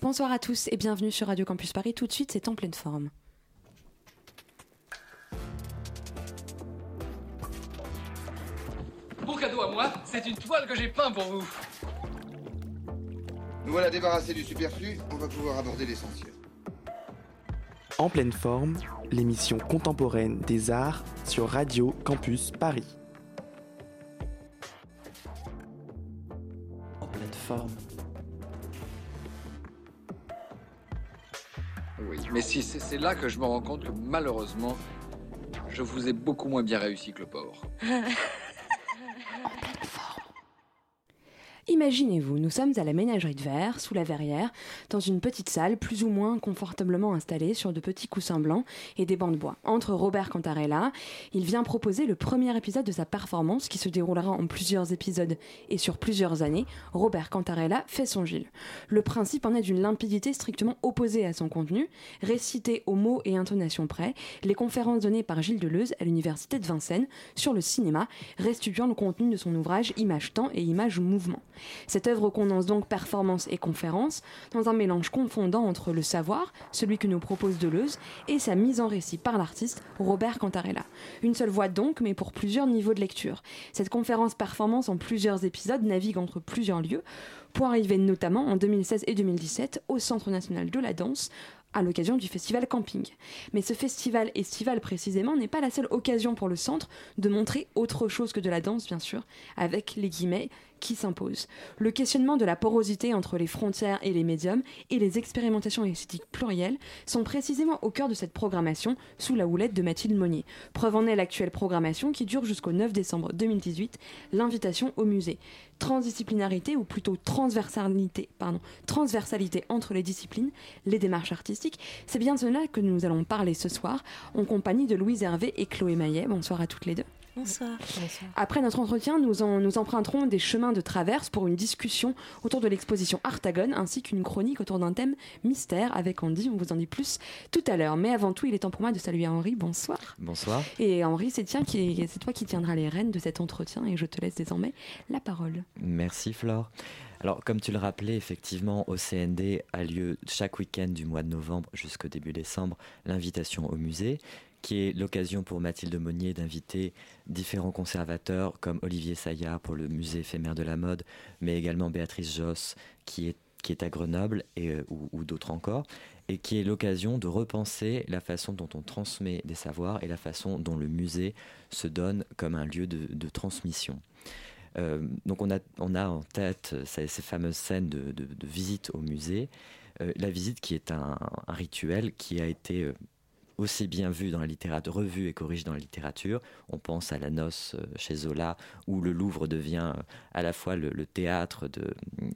Bonsoir à tous et bienvenue sur Radio Campus Paris. Tout de suite, c'est en pleine forme. Pour cadeau à moi, c'est une toile que j'ai peint pour vous. Nous voilà débarrassés du superflu, on va pouvoir aborder l'essentiel. En pleine forme, l'émission contemporaine des arts sur Radio Campus Paris. En pleine forme. Mais si c'est là que je me rends compte que malheureusement, je vous ai beaucoup moins bien réussi que le porc. Imaginez-vous, nous sommes à la ménagerie de verre, sous la verrière, dans une petite salle plus ou moins confortablement installée sur de petits coussins blancs et des bancs de bois. Entre Robert Cantarella, il vient proposer le premier épisode de sa performance qui se déroulera en plusieurs épisodes et sur plusieurs années. Robert Cantarella fait son Gilles. Le principe en est d'une limpidité strictement opposée à son contenu, récité aux mots et intonations près, les conférences données par Gilles Deleuze à l'université de Vincennes sur le cinéma, restituant le contenu de son ouvrage Image-temps et Image-mouvement. Cette œuvre condense donc performance et conférence dans un mélange confondant entre le savoir, celui que nous propose Deleuze, et sa mise en récit par l'artiste Robert Cantarella. Une seule voix donc, mais pour plusieurs niveaux de lecture. Cette conférence-performance en plusieurs épisodes navigue entre plusieurs lieux pour arriver notamment en 2016 et 2017 au Centre national de la danse à l'occasion du festival Camping. Mais ce festival estival précisément n'est pas la seule occasion pour le centre de montrer autre chose que de la danse, bien sûr, avec les guillemets qui s'imposent. Le questionnement de la porosité entre les frontières et les médiums et les expérimentations esthétiques plurielles sont précisément au cœur de cette programmation sous la houlette de Mathilde Monnier. Preuve en est l'actuelle programmation qui dure jusqu'au 9 décembre 2018, l'invitation au musée. Transdisciplinarité ou plutôt transversalité, pardon, transversalité entre les disciplines, les démarches artistiques, c'est bien cela que nous allons parler ce soir en compagnie de Louise Hervé et Chloé Maillet. Bonsoir à toutes les deux. Bonsoir. Après notre entretien, nous, en- nous emprunterons des chemins de traverse pour une discussion autour de l'exposition Artagone ainsi qu'une chronique autour d'un thème mystère avec Andy. On vous en dit plus tout à l'heure. Mais avant tout, il est temps pour moi de saluer Henri. Bonsoir. Bonsoir. Et Henri, c'est tiens qui- c'est toi qui tiendras les rênes de cet entretien et je te laisse désormais la parole. Merci Flore. Alors, comme tu le rappelais, effectivement, au CND a lieu chaque week-end du mois de novembre jusqu'au début décembre l'invitation au musée, qui est l'occasion pour Mathilde Monnier d'inviter différents conservateurs comme Olivier Saillard pour le musée éphémère de la mode, mais également Béatrice Josse qui est, qui est à Grenoble et, euh, ou, d'autres encore, et qui est l'occasion de repenser la façon dont on transmet des savoirs et la façon dont le musée se donne comme un lieu de, transmission. Euh, donc on a, on a en tête ces, fameuses scènes de, de- visite au musée. Euh, la visite qui est un, rituel qui a été aussi bien vu dans la littérature, revu et corrigé dans la littérature. On pense à la noce euh, chez Zola, où le Louvre devient euh, à la fois le, théâtre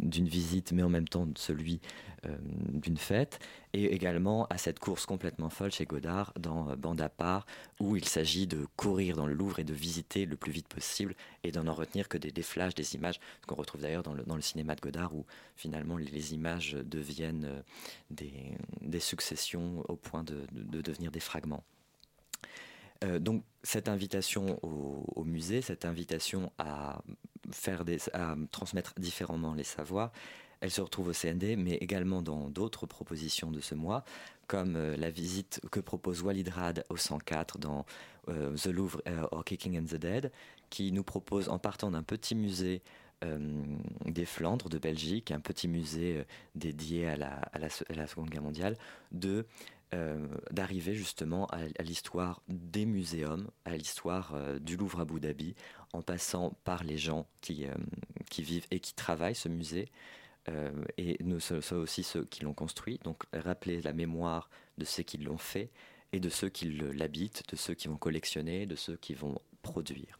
d'une visite, mais en même temps celui euh, d'une fête, et également à cette course complètement folle chez Godard dans euh, Bande à part, où il s'agit de courir dans le Louvre et de visiter le plus vite possible et d'en en retenir que des, flashs, des images, ce qu'on retrouve d'ailleurs dans le, cinéma de Godard, où finalement les, images deviennent euh, des, successions au point de devenir des fragments. Euh, donc cette invitation au, au musée, cette invitation à faire des, à transmettre différemment les savoirs, elle se retrouve au CND, mais également dans d'autres propositions de ce mois, comme euh, la visite que propose Walid Rad au 104 dans euh, The Louvre euh, or Kicking and the Dead, qui nous propose, en partant d'un petit musée des Flandres de Belgique, un petit musée dédié à la, Seconde Guerre mondiale, de d'arriver justement à, l'histoire des muséums, à l'histoire du Louvre à Abu Dhabi, en passant par les gens qui, qui vivent et qui travaillent ce musée, euh, et nous, sont aussi ceux qui l'ont construit, donc rappeler la mémoire de ceux qui l'ont fait et de ceux qui l'habitent, de ceux qui vont collectionner, de ceux qui vont produire.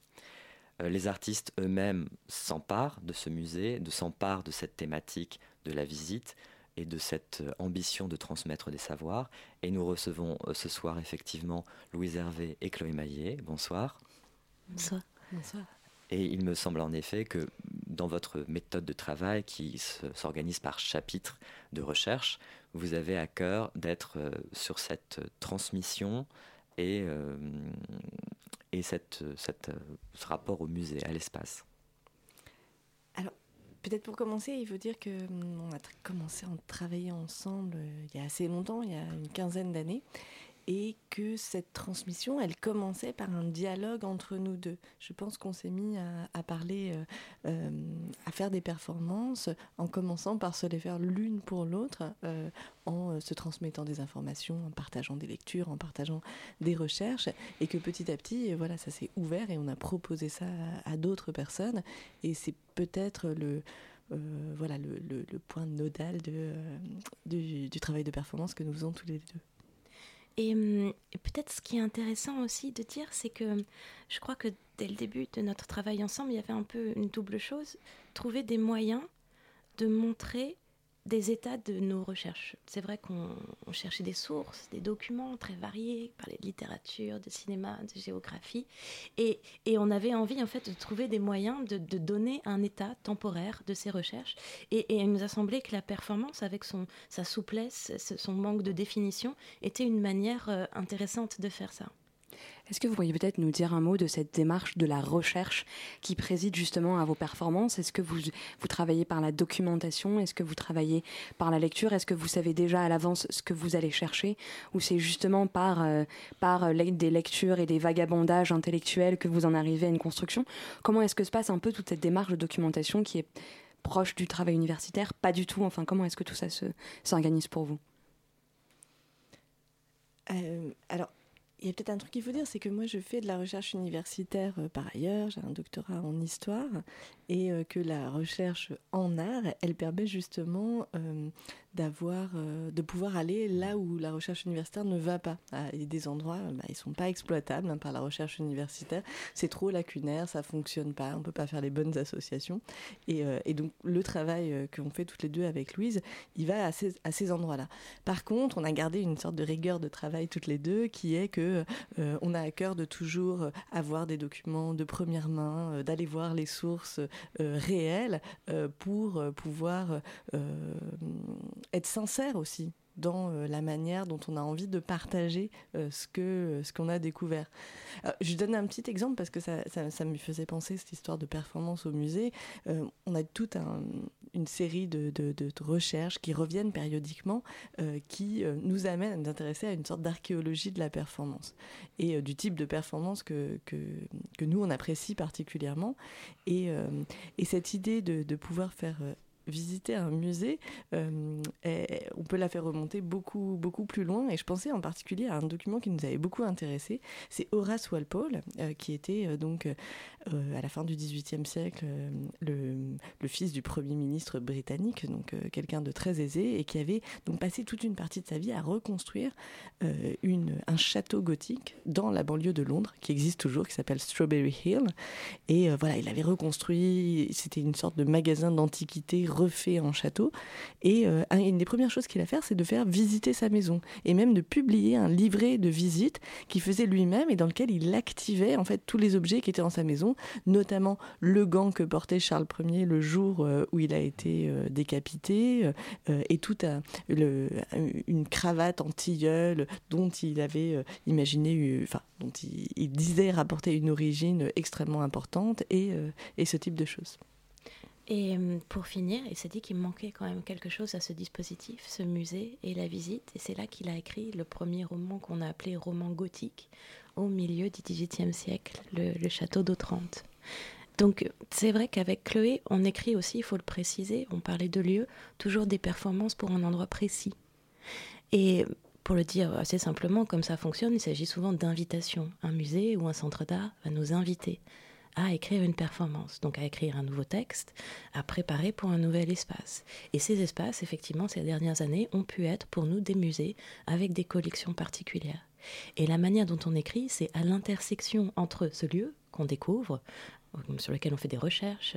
Euh, les artistes eux-mêmes s'emparent de ce musée, de s'emparent de cette thématique de la visite et de cette euh, ambition de transmettre des savoirs. Et nous recevons euh, ce soir effectivement Louise Hervé et Chloé Maillet. Bonsoir. Bonsoir. Et il me semble en effet que dans votre méthode de travail qui se- s'organise par chapitre de recherche, vous avez à cœur d'être euh, sur cette euh, transmission et, euh, et cette, ce rapport au musée, à l'espace. peut-être pour commencer, il faut dire que hum, a commencé à travailler ensemble il y a assez longtemps, il y a une quinzaine d'années et que cette transmission, elle commençait par un dialogue entre nous deux. Je pense qu'on s'est mis à, parler, euh, euh, à faire des performances en commençant par se les faire l'une pour l'autre, euh, en se transmettant des informations, en partageant des lectures, en partageant des recherches, et que petit à petit, voilà, ça s'est ouvert et on a proposé ça à, d'autres personnes, et c'est peut-être le voilà le, point nodal du, travail de performance que nous faisons tous les deux. Hum, et, peut-être ce qui est intéressant aussi de dire, c'est que je crois que dès le début de notre travail ensemble, il y avait un peu une double chose, trouver des moyens de montrer des états de nos recherches. C'est vrai qu'on cherchait des sources, des documents très variés, parlait de littérature, de cinéma, de géographie, et, et, on avait envie en fait de trouver des moyens de, de donner un état temporaire de ces recherches. Et, et, il nous a semblé que la performance, avec son, sa souplesse, son manque de définition, était une manière euh, intéressante de faire ça. Est-ce que vous pourriez peut-être nous dire un mot de cette démarche de la recherche qui préside justement à vos performances? Est-ce que vous, vous travaillez par la documentation? Est-ce que vous travaillez par la lecture? Est-ce que vous savez déjà à l'avance ce que vous allez chercher? Ou c'est justement par, euh, par euh, des lectures et des vagabondages intellectuels que vous en arrivez à une construction? Comment est-ce que se passe un peu toute cette démarche de documentation qui est proche du travail universitaire? Pas du tout. Enfin, comment est-ce que tout ça s'organise pour vous? Euh, alors, il y a peut-être un truc qu'il faut dire, c'est que moi je fais de la recherche universitaire euh, par ailleurs, j'ai un doctorat en histoire, et euh, que la recherche en art, elle permet justement euh, d'avoir, euh, de pouvoir aller là où la recherche universitaire ne va pas. Ah, il y a des endroits, bah, ils sont pas exploitables hein, par la recherche universitaire. C'est trop lacunaire, ça fonctionne pas, on peut pas faire les bonnes associations. Et, et donc le travail qu'on fait toutes les deux avec Louise, il va à ces, à ces endroits-là. Par contre, on a gardé une sorte de rigueur de travail toutes les deux, qui est que on a à cœur de toujours avoir des documents de première main, d'aller voir les sources euh, réel euh, pour euh, pouvoir être sincère aussi dans la manière dont on a envie de partager ce que ce qu'on a découvert. je donne un petit exemple parce que ça, ça, me faisait penser cette histoire de performance au musée. on a toute une série de, de, recherches qui reviennent périodiquement, qui nous amènent à nous intéresser à une sorte d'archéologie de la performance et du type de performance que, que, que, nous on apprécie particulièrement. Et, et cette idée de, de pouvoir faire euh, visiter un musée, euh, on peut la faire remonter beaucoup, beaucoup plus loin. Et je pensais en particulier à un document qui nous avait beaucoup intéressé. C'est Horace Walpole, euh, qui était euh, donc à la fin du XVIIIe siècle le, fils du premier ministre britannique, donc quelqu'un de très aisé, et qui avait donc passé toute une partie de sa vie à reconstruire un château gothique dans la banlieue de Londres, qui existe toujours, qui s'appelle Strawberry Hill. Et voilà, il avait reconstruit, c'était une sorte de magasin d'antiquités refait en château. Et euh, une des premières choses qu'il a fait, c'est de faire visiter sa maison et même de publier un livret de visite qu'il faisait lui-même et dans lequel il activait en fait tous les objets qui étaient dans sa maison, notamment le gant que portait Charles Ier le jour euh, où il a été euh, décapité et toute une cravate en tilleul dont il avait imaginé, enfin dont il, disait rapporter une origine extrêmement importante et ce type de choses. Et euh, pour finir, il s'est dit qu'il manquait quand même quelque chose à ce dispositif, ce musée et la visite. Et c'est là qu'il a écrit le premier roman qu'on a appelé roman gothique au milieu du XVIIIe siècle, le, Château d'Otrante. Donc c'est vrai qu'avec Chloé, on écrit aussi, il faut le préciser, on parlait de lieux, toujours des performances pour un endroit précis. Et pour le dire assez simplement, comme ça fonctionne, il s'agit souvent d'invitation. Un musée ou un centre d'art va nous inviter à écrire une performance, donc à écrire un nouveau texte, à préparer pour un nouvel espace. Et ces espaces, effectivement, ces dernières années, ont pu être pour nous des musées avec des collections particulières. Et la manière dont on écrit, c'est à l'intersection entre ce lieu qu'on découvre, euh, sur lequel on fait des recherches,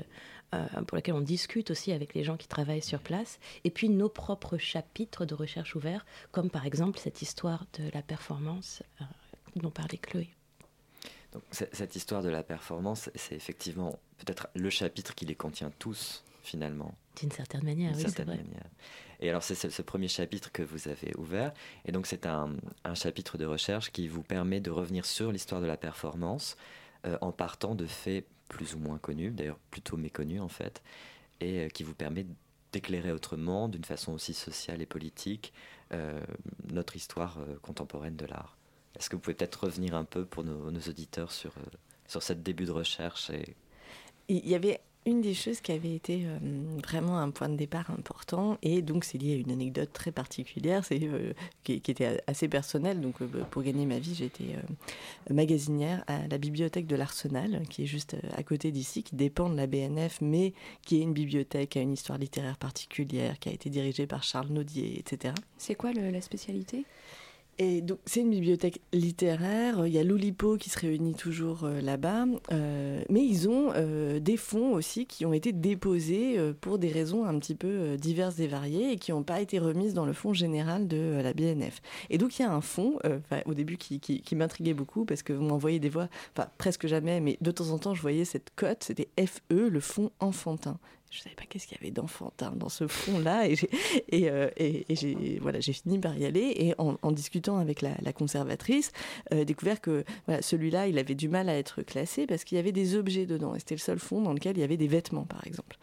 euh, pour lequel on discute aussi avec les gens qui travaillent sur place, et puis nos propres chapitres de recherche ouverts, comme par exemple cette histoire de la performance euh, dont parlait Chloé. Donc, cette histoire de la performance, c'est effectivement peut-être le chapitre qui les contient tous, finalement. D'une certaine manière, oui, vrai. Et alors, c'est ce premier chapitre que vous avez ouvert. Et donc, c'est un, chapitre de recherche qui vous permet de revenir sur l'histoire de la performance euh, en partant de faits plus ou moins connus, d'ailleurs plutôt méconnus en fait, et qui vous permet d'éclairer autrement, d'une façon aussi sociale et politique, notre histoire contemporaine de l'art. Est-ce que vous pouvez peut-être revenir un peu pour nos, auditeurs sur, sur ce début de recherche et... Il y avait une des choses qui avait été euh, vraiment un point de départ important, et donc c'est lié à une anecdote très particulière, c'est euh, qui, était assez personnelle. Donc euh, pour gagner ma vie, j'étais magasinière à la bibliothèque de l'Arsenal, qui est juste à côté d'ici, qui dépend de la BNF, mais qui est une bibliothèque à une histoire littéraire particulière, qui a été dirigée par Charles Naudier, etc. C'est quoi la spécialité? C'est une bibliothèque littéraire. Il y a l'Oulipo qui se réunit toujours euh, là-bas. Euh, mais ils ont euh, des fonds aussi qui ont été déposés pour des raisons un petit peu diverses et variées et qui n'ont pas été remises dans le fonds général de la BNF. Et donc, il y a un fonds, au début, qui, qui m'intriguait beaucoup parce que vous m'envoyez des voix, enfin, presque jamais, mais de temps en temps, je voyais cette cote, c'était FE, le fonds enfantin je ne savais pas qu'est-ce qu'il y avait d'enfantin dans ce fond-là. Et j'ai euh, voilà, fini par y aller. Et en, discutant avec la, conservatrice, euh, découvert que celui-là, il avait du mal à être classé parce qu'il y avait des objets dedans. Et c'était le seul fond dans lequel il y avait des vêtements, par exemple.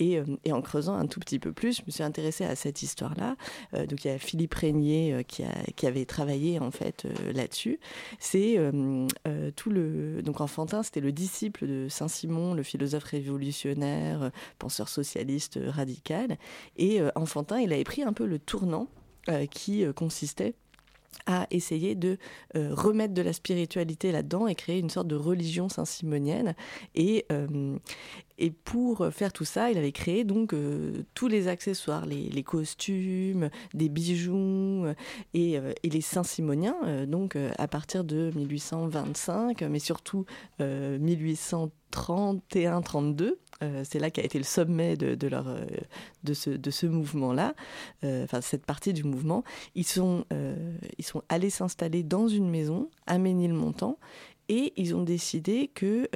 Et, euh, en creusant un tout petit peu plus, je me suis intéressée à cette histoire-là. Euh, donc il y a Philippe Régnier qui, avait travaillé en fait là-dessus. C'est tout le... Donc Enfantin, c'était le disciple de Saint-Simon, le philosophe révolutionnaire, socialiste radical. Et euh, Enfantin, il avait pris un peu le tournant euh, qui euh, consistait à essayer de remettre de la spiritualité là-dedans et créer une sorte de religion saint-simonienne. Et, et pour faire tout ça, il avait créé donc tous les accessoires, les, costumes, des bijoux et, et les saint-simoniens, donc à partir de 1825, mais surtout 1831-32. Euh, c'est là qu'a été le sommet de, leur, euh, de ce, de ce mouvement-là, euh, enfin cette partie du mouvement. Ils sont, ils sont allés s'installer dans une maison à Ménilmontant et ils ont décidé qu'ils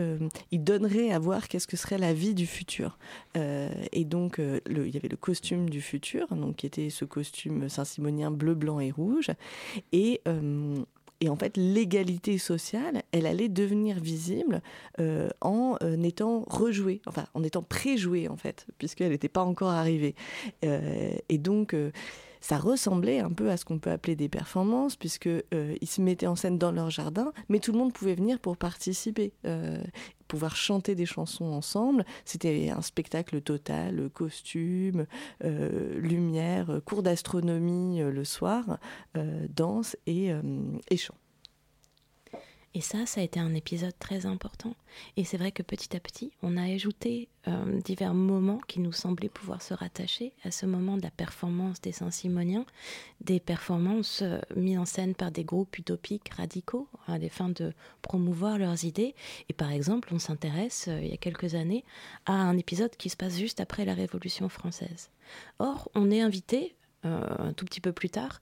ils donneraient à voir qu'est-ce que serait la vie du futur. et donc, il y avait le costume du futur, donc, qui était ce costume saint-simonien bleu, blanc et rouge. Et et en fait, l'égalité sociale, elle allait devenir visible euh, en euh, étant rejouée, enfin en étant préjouée en fait, puisqu'elle n'était pas encore arrivée. Euh, et donc ça ressemblait un peu à ce qu'on peut appeler des performances, puisque ils se mettaient en scène dans leur jardin, mais tout le monde pouvait venir pour participer pouvoir chanter des chansons ensemble. C'était un spectacle total, costume, euh, lumière, cours d'astronomie euh, le soir, euh, danse et, et chant. Et ça, ça a été un épisode très important. Et c'est vrai que petit à petit, on a ajouté euh, divers moments qui nous semblaient pouvoir se rattacher à ce moment de la performance des Saint-Simoniens, des performances euh, mises en scène par des groupes utopiques radicaux à des fins de promouvoir leurs idées. Et par exemple, on s'intéresse, euh, il y a quelques années, à un épisode qui se passe juste après la Révolution française. Or, on est invité un tout petit peu plus tard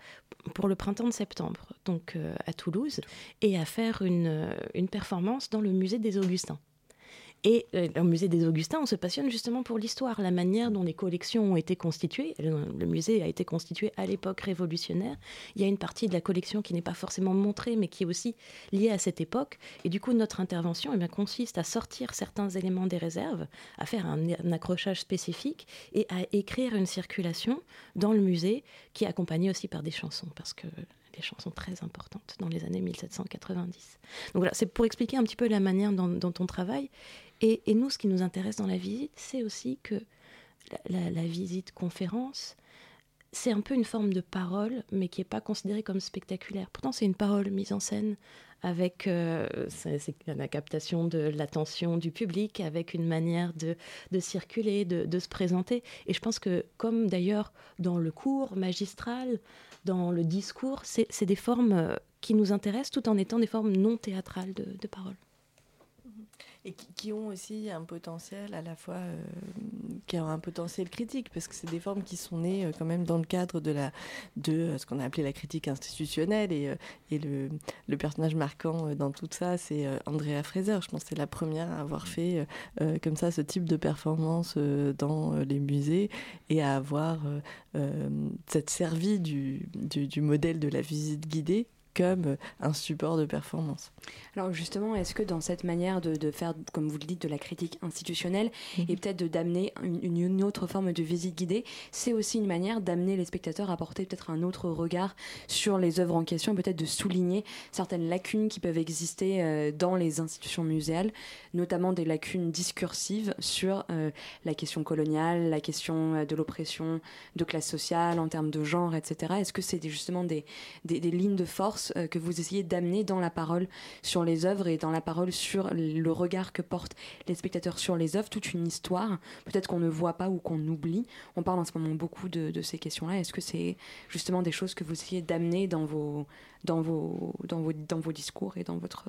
pour le printemps de septembre, donc euh, à Toulouse, et à faire une, euh, une performance dans le musée des Augustins. Et euh, au musée des Augustins, on se passionne justement pour l'histoire, la manière dont les collections ont été constituées. Le, musée a été constitué à l'époque révolutionnaire. Il y a une partie de la collection qui n'est pas forcément montrée, mais qui est aussi liée à cette époque. Et du coup, notre intervention eh consiste à sortir certains éléments des réserves, à faire un, accrochage spécifique et à écrire une circulation dans le musée qui est accompagnée aussi par des chansons, parce que les chansons très importantes dans les années 1790. Donc voilà, c'est pour expliquer un petit peu la manière dont, dont on travaille. Et, nous, ce qui nous intéresse dans la visite, c'est aussi que la, visite conférence, c'est un peu une forme de parole, mais qui n'est pas considérée comme spectaculaire. Pourtant, c'est une parole mise en scène avec euh, la captation de l'attention du public, avec une manière de, circuler, de, de, se présenter. Et je pense que, comme d'ailleurs dans le cours magistral, dans le discours, c'est des formes euh, qui nous intéressent tout en étant des formes non théâtrales de parole et qui, ont aussi un potentiel à la fois euh, qui ont un potentiel critique parce que c'est des formes qui sont nées euh, quand même dans le cadre de la de euh, ce qu'on a appelé la critique institutionnelle. Et, et le, personnage marquant dans tout ça c'est Andrea Fraser. Je pense que c'est la première à avoir fait comme ça ce type de performance dans les musées et à avoir cette servi du, du, du, modèle de la visite guidée comme un support de performance. Alors justement, est-ce que dans cette manière de, faire, comme vous le dites, de la critique institutionnelle mhm. et peut-être d'amener une, une, autre forme de visite guidée, c'est aussi une manière d'amener les spectateurs à porter peut-être un autre regard sur les œuvres en question, peut-être de souligner certaines lacunes qui peuvent exister euh, dans les institutions muséales, notamment des lacunes discursives sur euh, la question coloniale, la question euh, de l'oppression de classe sociale en termes de genre, etc. Est-ce que c'est justement des, des, lignes de force que vous essayez d'amener dans la parole sur les œuvres et dans la parole sur le regard que portent les spectateurs sur les œuvres, toute une histoire, peut-être qu'on ne voit pas ou qu'on oublie. On parle en ce moment beaucoup de, de ces questions-là. Est-ce que c'est justement des choses que vous essayez d'amener dans vos, dans, vos, dans, vos, dans vos discours et dans votre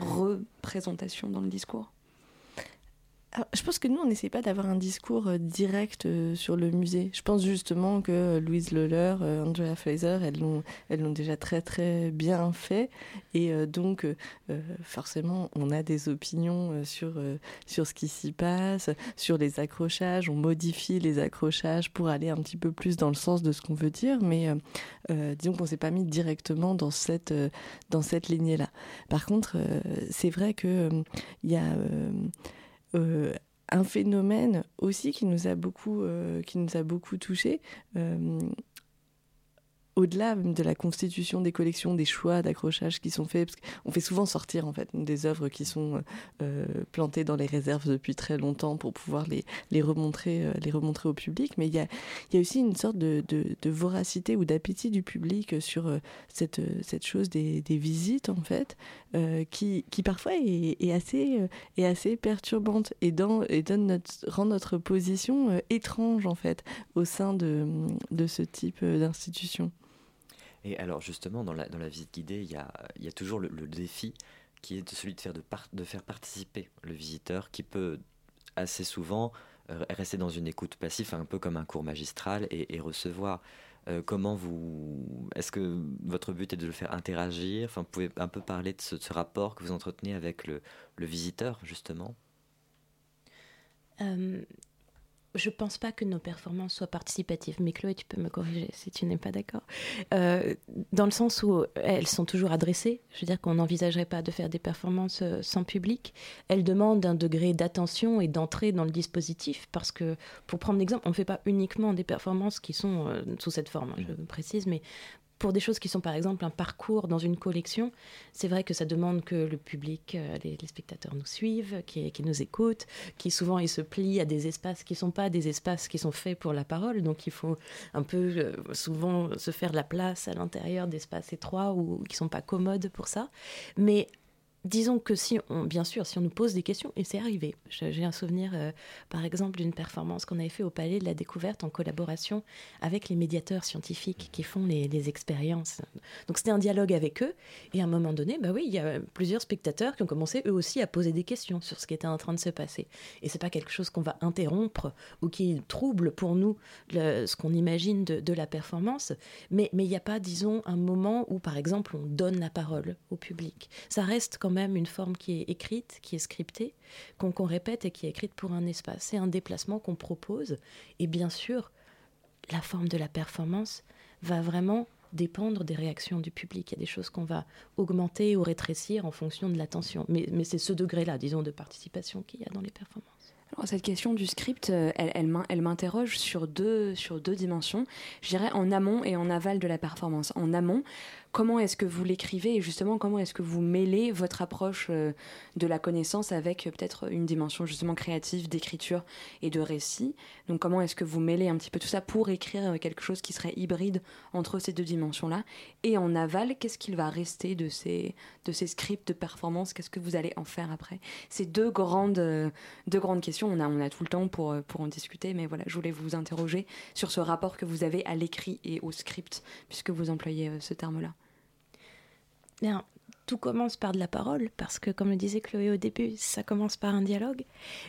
représentation dans le discours? Je pense que nous, on n'essaie pas d'avoir un discours euh, direct euh, sur le musée. Je pense justement que Louise Loller, euh, Andrea Fraser, elles l'ont, elles l'ont déjà très très bien fait. Et donc, forcément, on a des opinions sur, sur ce qui s'y passe, sur les accrochages. On modifie les accrochages pour aller un petit peu plus dans le sens de ce qu'on veut dire. Mais disons qu'on s'est pas mis directement dans cette, dans cette lignée-là. Par contre, c'est vrai qu'il il y a euh, un phénomène aussi qui nous a beaucoup, euh, qui nous a beaucoup touché. Euh, au-delà de la constitution des collections, des choix d'accrochage qui sont faits, parce qu'on fait souvent sortir en fait des œuvres qui sont euh, plantées dans les réserves depuis très longtemps pour pouvoir les, les, remontrer, euh, les remontrer au public, mais il y a, y a aussi une sorte de, de, voracité ou d'appétit du public sur euh, cette, cette chose des, des, visites en fait, qui, qui, parfois est, est, assez, est assez perturbante et, dans, et donne notre, rend notre position étrange en fait au sein de, de ce type d'institution. Et alors justement, dans la, visite guidée, il y a, toujours le, défi qui est celui de faire, participer le visiteur qui peut assez souvent euh, rester dans une écoute passive, un peu comme un cours magistral, et, recevoir. Euh, comment vous. Est-ce que votre but est de le faire interagir? Enfin, Vous pouvez un peu parler de ce, rapport que vous entretenez avec le, le visiteur, justement euh, je pense pas que nos performances soient participatives, mais Chloé, tu peux me corriger si tu n'es pas d'accord. Euh, dans le sens où elles sont toujours adressées, je veux dire qu'on n'envisagerait pas de faire des performances euh, sans public. Elles demandent un degré d'attention et d'entrée dans le dispositif, parce que, pour prendre l'exemple, on ne fait pas uniquement des performances qui sont euh, sous cette forme, hein, je précise, mais pour des choses qui sont par exemple un parcours dans une collection, c'est vrai que ça demande que le public, euh, les, spectateurs nous suivent, qui, nous écoutent, qui souvent ils se plient à des espaces qui ne sont pas des espaces qui sont faits pour la parole. Donc il faut un peu euh, souvent se faire la place à l'intérieur d'espaces étroits ou qui ne sont pas commodes pour ça. Mais disons que si on, bien sûr, si on nous pose des questions, et c'est arrivé. J'ai un souvenir, euh, par exemple, d'une performance qu'on avait fait au Palais de la Découverte en collaboration avec les médiateurs scientifiques qui font les, expériences. Donc c'était un dialogue avec eux, et à un moment donné, bah oui, il y a plusieurs spectateurs qui ont commencé eux aussi à poser des questions sur ce qui était en train de se passer. Et c'est pas quelque chose qu'on va interrompre ou qui trouble pour nous ce qu'on imagine de, la performance, mais il n'y a pas, disons, un moment où, par exemple, on donne la parole au public. Ça reste comme même une forme qui est écrite, qui est scriptée, qu'on répète et qui est écrite pour un espace. C'est un déplacement qu'on propose. Et bien sûr, la forme de la performance va vraiment dépendre des réactions du public. Il y a des choses qu'on va augmenter ou rétrécir en fonction de l'attention. Mais, c'est ce degré-là, disons, de participation qu'il y a dans les performances. Alors, cette question du script, euh, elle, elle m'interroge sur deux, sur deux dimensions. Je dirais en amont et en aval de la performance. En amont, comment est-ce que vous l'écrivez et justement comment est-ce que vous mêlez votre approche euh, de la connaissance avec euh, peut-être une dimension justement créative d'écriture et de récit. Donc comment est-ce que vous mêlez un petit peu tout ça pour écrire euh, quelque chose qui serait hybride entre ces deux dimensions-là Et en aval, qu'est-ce qu'il va rester de ces, de ces scripts de performance? Qu'est-ce que vous allez en faire après? C'est deux grandes, deux grandes questions. On a, on a tout le temps pour, pour en discuter, mais voilà, je voulais vous interroger sur ce rapport que vous avez à l'écrit et au script, puisque vous employez ce terme-là tout commence par de la parole, parce que, comme le disait Chloé au début, ça commence par un dialogue.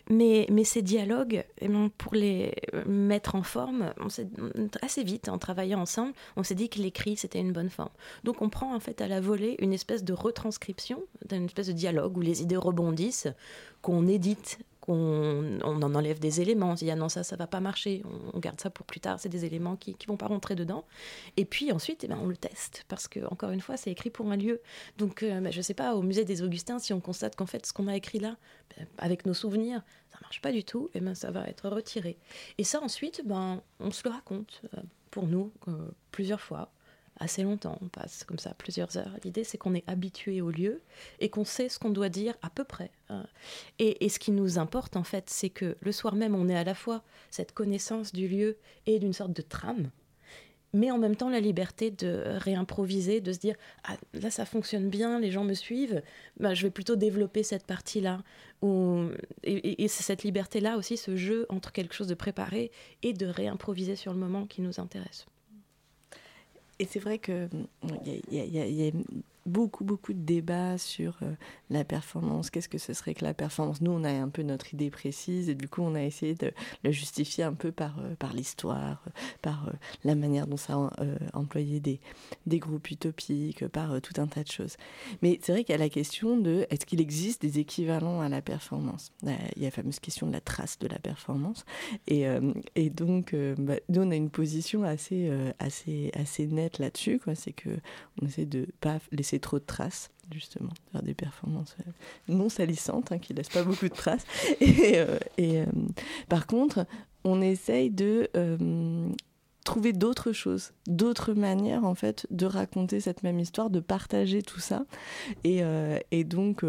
Mais, mais ces dialogues, eh pour les mettre en forme, on assez vite, en travaillant ensemble, on s'est dit que l'écrit, c'était une bonne forme. Donc on prend en fait à la volée une espèce de retranscription, d'une espèce de dialogue où les idées rebondissent, qu'on édite on en enlève des éléments. On se dit, ah non, ça, ça va pas marcher, on, garde ça pour plus tard, c'est des éléments qui ne vont pas rentrer dedans. Et puis ensuite, eh ben, on le teste, parce que, encore une fois, c'est écrit pour un lieu. Donc, euh, ben, je sais pas, au musée des Augustins, si on constate qu'en fait, ce qu'on a écrit là, ben, avec nos souvenirs, ça marche pas du tout, eh ben, ça va être retiré. Et ça, ensuite, ben, on se le raconte, euh, pour nous, euh, plusieurs fois assez longtemps, on passe comme ça plusieurs heures. L'idée, c'est qu'on est habitué au lieu et qu'on sait ce qu'on doit dire à peu près. Hein. Et, ce qui nous importe, en fait, c'est que le soir même, on ait à la fois cette connaissance du lieu et d'une sorte de trame, mais en même temps la liberté de réimproviser, de se dire ah, là ça fonctionne bien, les gens me suivent, bah, je vais plutôt développer cette partie-là. Et, et c'est cette liberté-là aussi, ce jeu entre quelque chose de préparé et de réimproviser sur le moment qui nous intéresse. Et c'est vrai qu'il y, y, a beaucoup, beaucoup de débats sur euh, la performance. Qu'est-ce que ce serait que la performance Nous, on a un peu notre idée précise et du coup, on a essayé de le justifier un peu par, euh, par l'histoire, par euh, la manière dont ça a employé des, des groupes utopiques, par tout un tas de choses. Mais c'est vrai qu'il y a la question de est-ce qu'il existe des équivalents à la performance? Il y a la fameuse question de la trace de la performance. Et, et donc, bah, nous, on a une position assez, assez, assez nette là-dessus. C'est qu'on essaie de pas laisser trop de traces justement, faire des performances euh, non salissantes, hein, qui laissent pas beaucoup de traces. Et, euh, euh, par contre, on essaye de trouver d'autres choses, d'autres manières en fait de raconter cette même histoire, de partager tout ça. Et, et donc,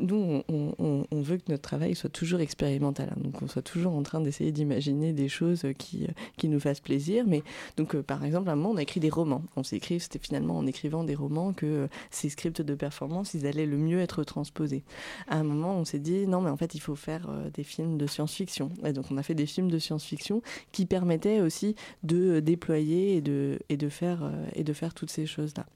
nous, on, veut que notre travail soit toujours expérimental, hein. donc on soit toujours en train d'essayer d'imaginer des choses qui, qui nous fassent plaisir. Mais donc, euh, par exemple, à un moment, on a écrit des romans. On s'est écrit, c'était finalement en écrivant des romans que euh, ces scripts de performance, ils allaient le mieux être transposés. À un moment, on s'est dit, non, mais en fait, il faut faire euh, des films de science-fiction. Et donc, on a fait des films de science-fiction qui permettaient aussi de déployer et de, et de, faire, et de faire toutes ces choses-là.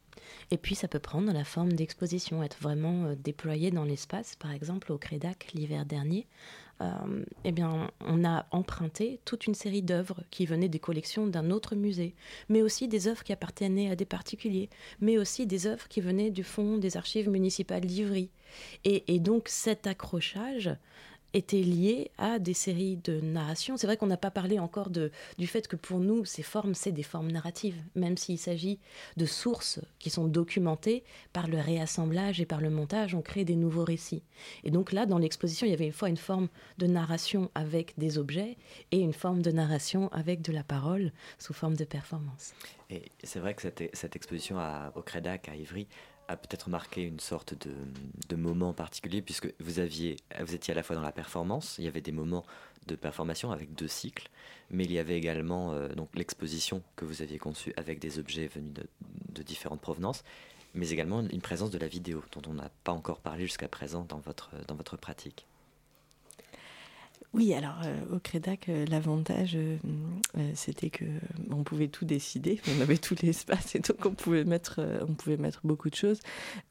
Et puis ça peut prendre la forme d'exposition, être vraiment euh, déployé dans l'espace. Par exemple, au Crédac l'hiver dernier, euh, eh bien, on a emprunté toute une série d'œuvres qui venaient des collections d'un autre musée, mais aussi des œuvres qui appartenaient à des particuliers, mais aussi des œuvres qui venaient du fond des archives municipales d'Ivry. et, donc cet accrochage était lié à des séries de narration. C'est vrai qu'on n'a pas parlé encore de, du fait que pour nous, ces formes, c'est des formes narratives, même s'il s'agit de sources qui sont documentées par le réassemblage et par le montage, on crée des nouveaux récits. Et donc là, dans l'exposition, il y avait une fois une forme de narration avec des objets et une forme de narration avec de la parole sous forme de performance. Et c'est vrai que cette, exposition au Crédac, à Ivry, a peut-être marqué une sorte de, de, moment particulier puisque vous aviez vous étiez à la fois dans la performance il y avait des moments de performation avec deux cycles mais il y avait également euh, donc l'exposition que vous aviez conçue avec des objets venus de, de, différentes provenances mais également une présence de la vidéo dont on n'a pas encore parlé jusqu'à présent dans votre dans votre pratique oui, alors euh, au Crédac, euh, l'avantage, euh, c'était que on pouvait tout décider, on avait tout l'espace et donc on pouvait mettre, on pouvait mettre beaucoup de choses,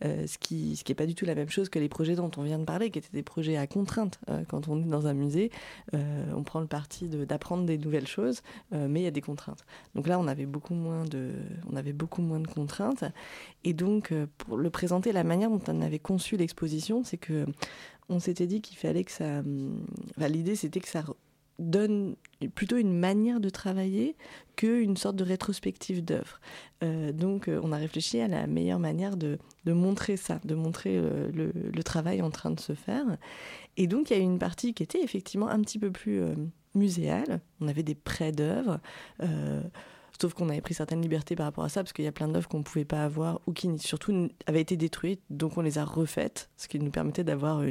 ce qui ce est pas du tout la même chose que les projets dont on vient de parler, qui étaient des projets à contrainte. quand on est dans un musée, on prend le parti d'apprendre des nouvelles choses, mais il y a des contraintes. Donc là, on avait beaucoup moins de, on avait beaucoup moins de contraintes, et donc pour le présenter, la manière dont on avait conçu l'exposition, c'est que on s'était dit qu'il fallait que ça. Hum, l'idée, c'était que ça donne plutôt une manière de travailler qu'une sorte de rétrospective d'œuvre. Euh, donc, euh, on a réfléchi à la meilleure manière de, montrer ça, de montrer euh, le, travail en train de se faire. Et donc, il y a une partie qui était effectivement un petit peu plus muséale. On avait des prêts d'œuvres. Sauf qu'on avait pris certaines libertés par rapport à ça, parce qu'il y a plein d'œuvres qu'on ne pouvait pas avoir, ou qui surtout avaient été détruites, donc on les a refaites, ce qui nous permettait d'avoir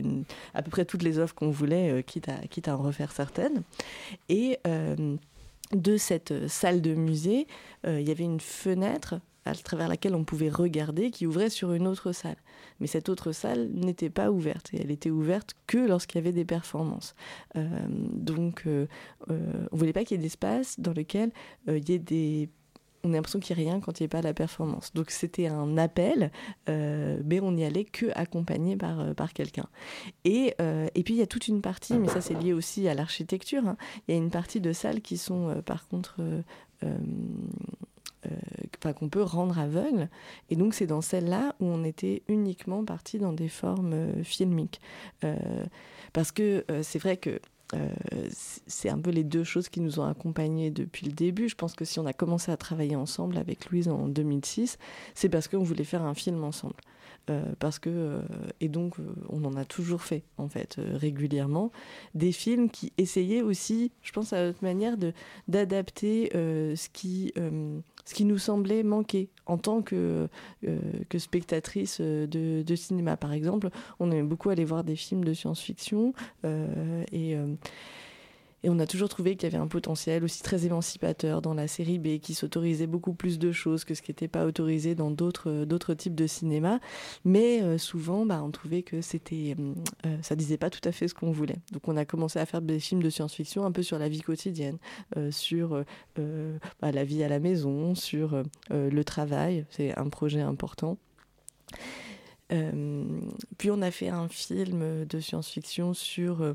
à peu près toutes les œuvres qu'on voulait, euh, quitte, à, quitte à en refaire certaines. Et euh, de cette salle de musée, euh, il y avait une fenêtre à travers laquelle on pouvait regarder qui ouvrait sur une autre salle. Mais cette autre salle n'était pas ouverte et elle était ouverte que lorsqu'il y avait des performances. Euh, donc euh, euh, on ne voulait pas qu'il y ait d'espace dans lequel il y ait des on a l'impression qu'il n'y a rien quand il n'y a pas la performance. Donc c'était un appel, mais on n'y allait que accompagné par, par quelqu'un. Et, et puis il y a toute une partie, mais ça c'est lié aussi à l'architecture, hein. il y a une partie de salles qui sont par contre enfin, qu'on peut rendre aveugle. Et donc c'est dans celle-là où on était uniquement parti dans des formes filmiques. parce que c'est vrai que c'est un peu les deux choses qui nous ont accompagnés depuis le début. Je pense que si on a commencé à travailler ensemble avec Louise en 2006, c'est parce qu'on voulait faire un film ensemble. Euh, parce que euh, et donc euh, on en a toujours fait en fait régulièrement des films qui essayaient aussi, je pense à notre manière de d'adapter ce qui ce qui nous semblait manquer en tant que, que spectatrice de, cinéma. Par exemple, on aimait beaucoup aller voir des films de science-fiction et et on a toujours trouvé qu'il y avait un potentiel aussi très émancipateur dans la série B, qui s'autorisait beaucoup plus de choses que ce qui n'était pas autorisé dans d'autres d'autres types de cinéma. Mais euh, souvent, bah, on trouvait que c'était, euh, euh, ça disait pas tout à fait ce qu'on voulait. Donc on a commencé à faire des films de science-fiction un peu sur la vie quotidienne, sur bah, la vie à la maison, sur le travail. C'est un projet important. puis on a fait un film de science-fiction sur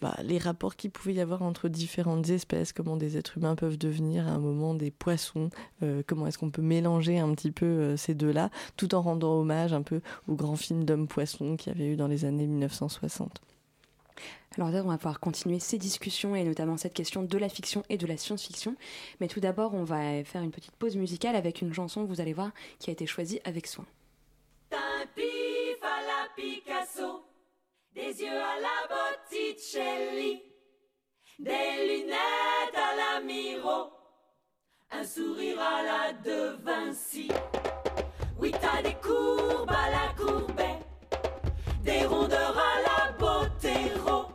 bah, les rapports qu'il pouvait y avoir entre différentes espèces, comment des êtres humains peuvent devenir à un moment des poissons, euh, comment est-ce qu'on peut mélanger un petit peu euh, ces deux-là, tout en rendant hommage un peu au grand film d'homme-poisson qu'il y avait eu dans les années 1960. Alors on va pouvoir continuer ces discussions et notamment cette question de la fiction et de la science-fiction. Mais tout d'abord, on va faire une petite pause musicale avec une chanson, vous allez voir, qui a été choisie avec soin. Picasso des yeux à la Botticelli, des lunettes à la Miro, un sourire à la De Vinci. Oui, t'as des courbes à la Courbet, des rondeurs à la Botero,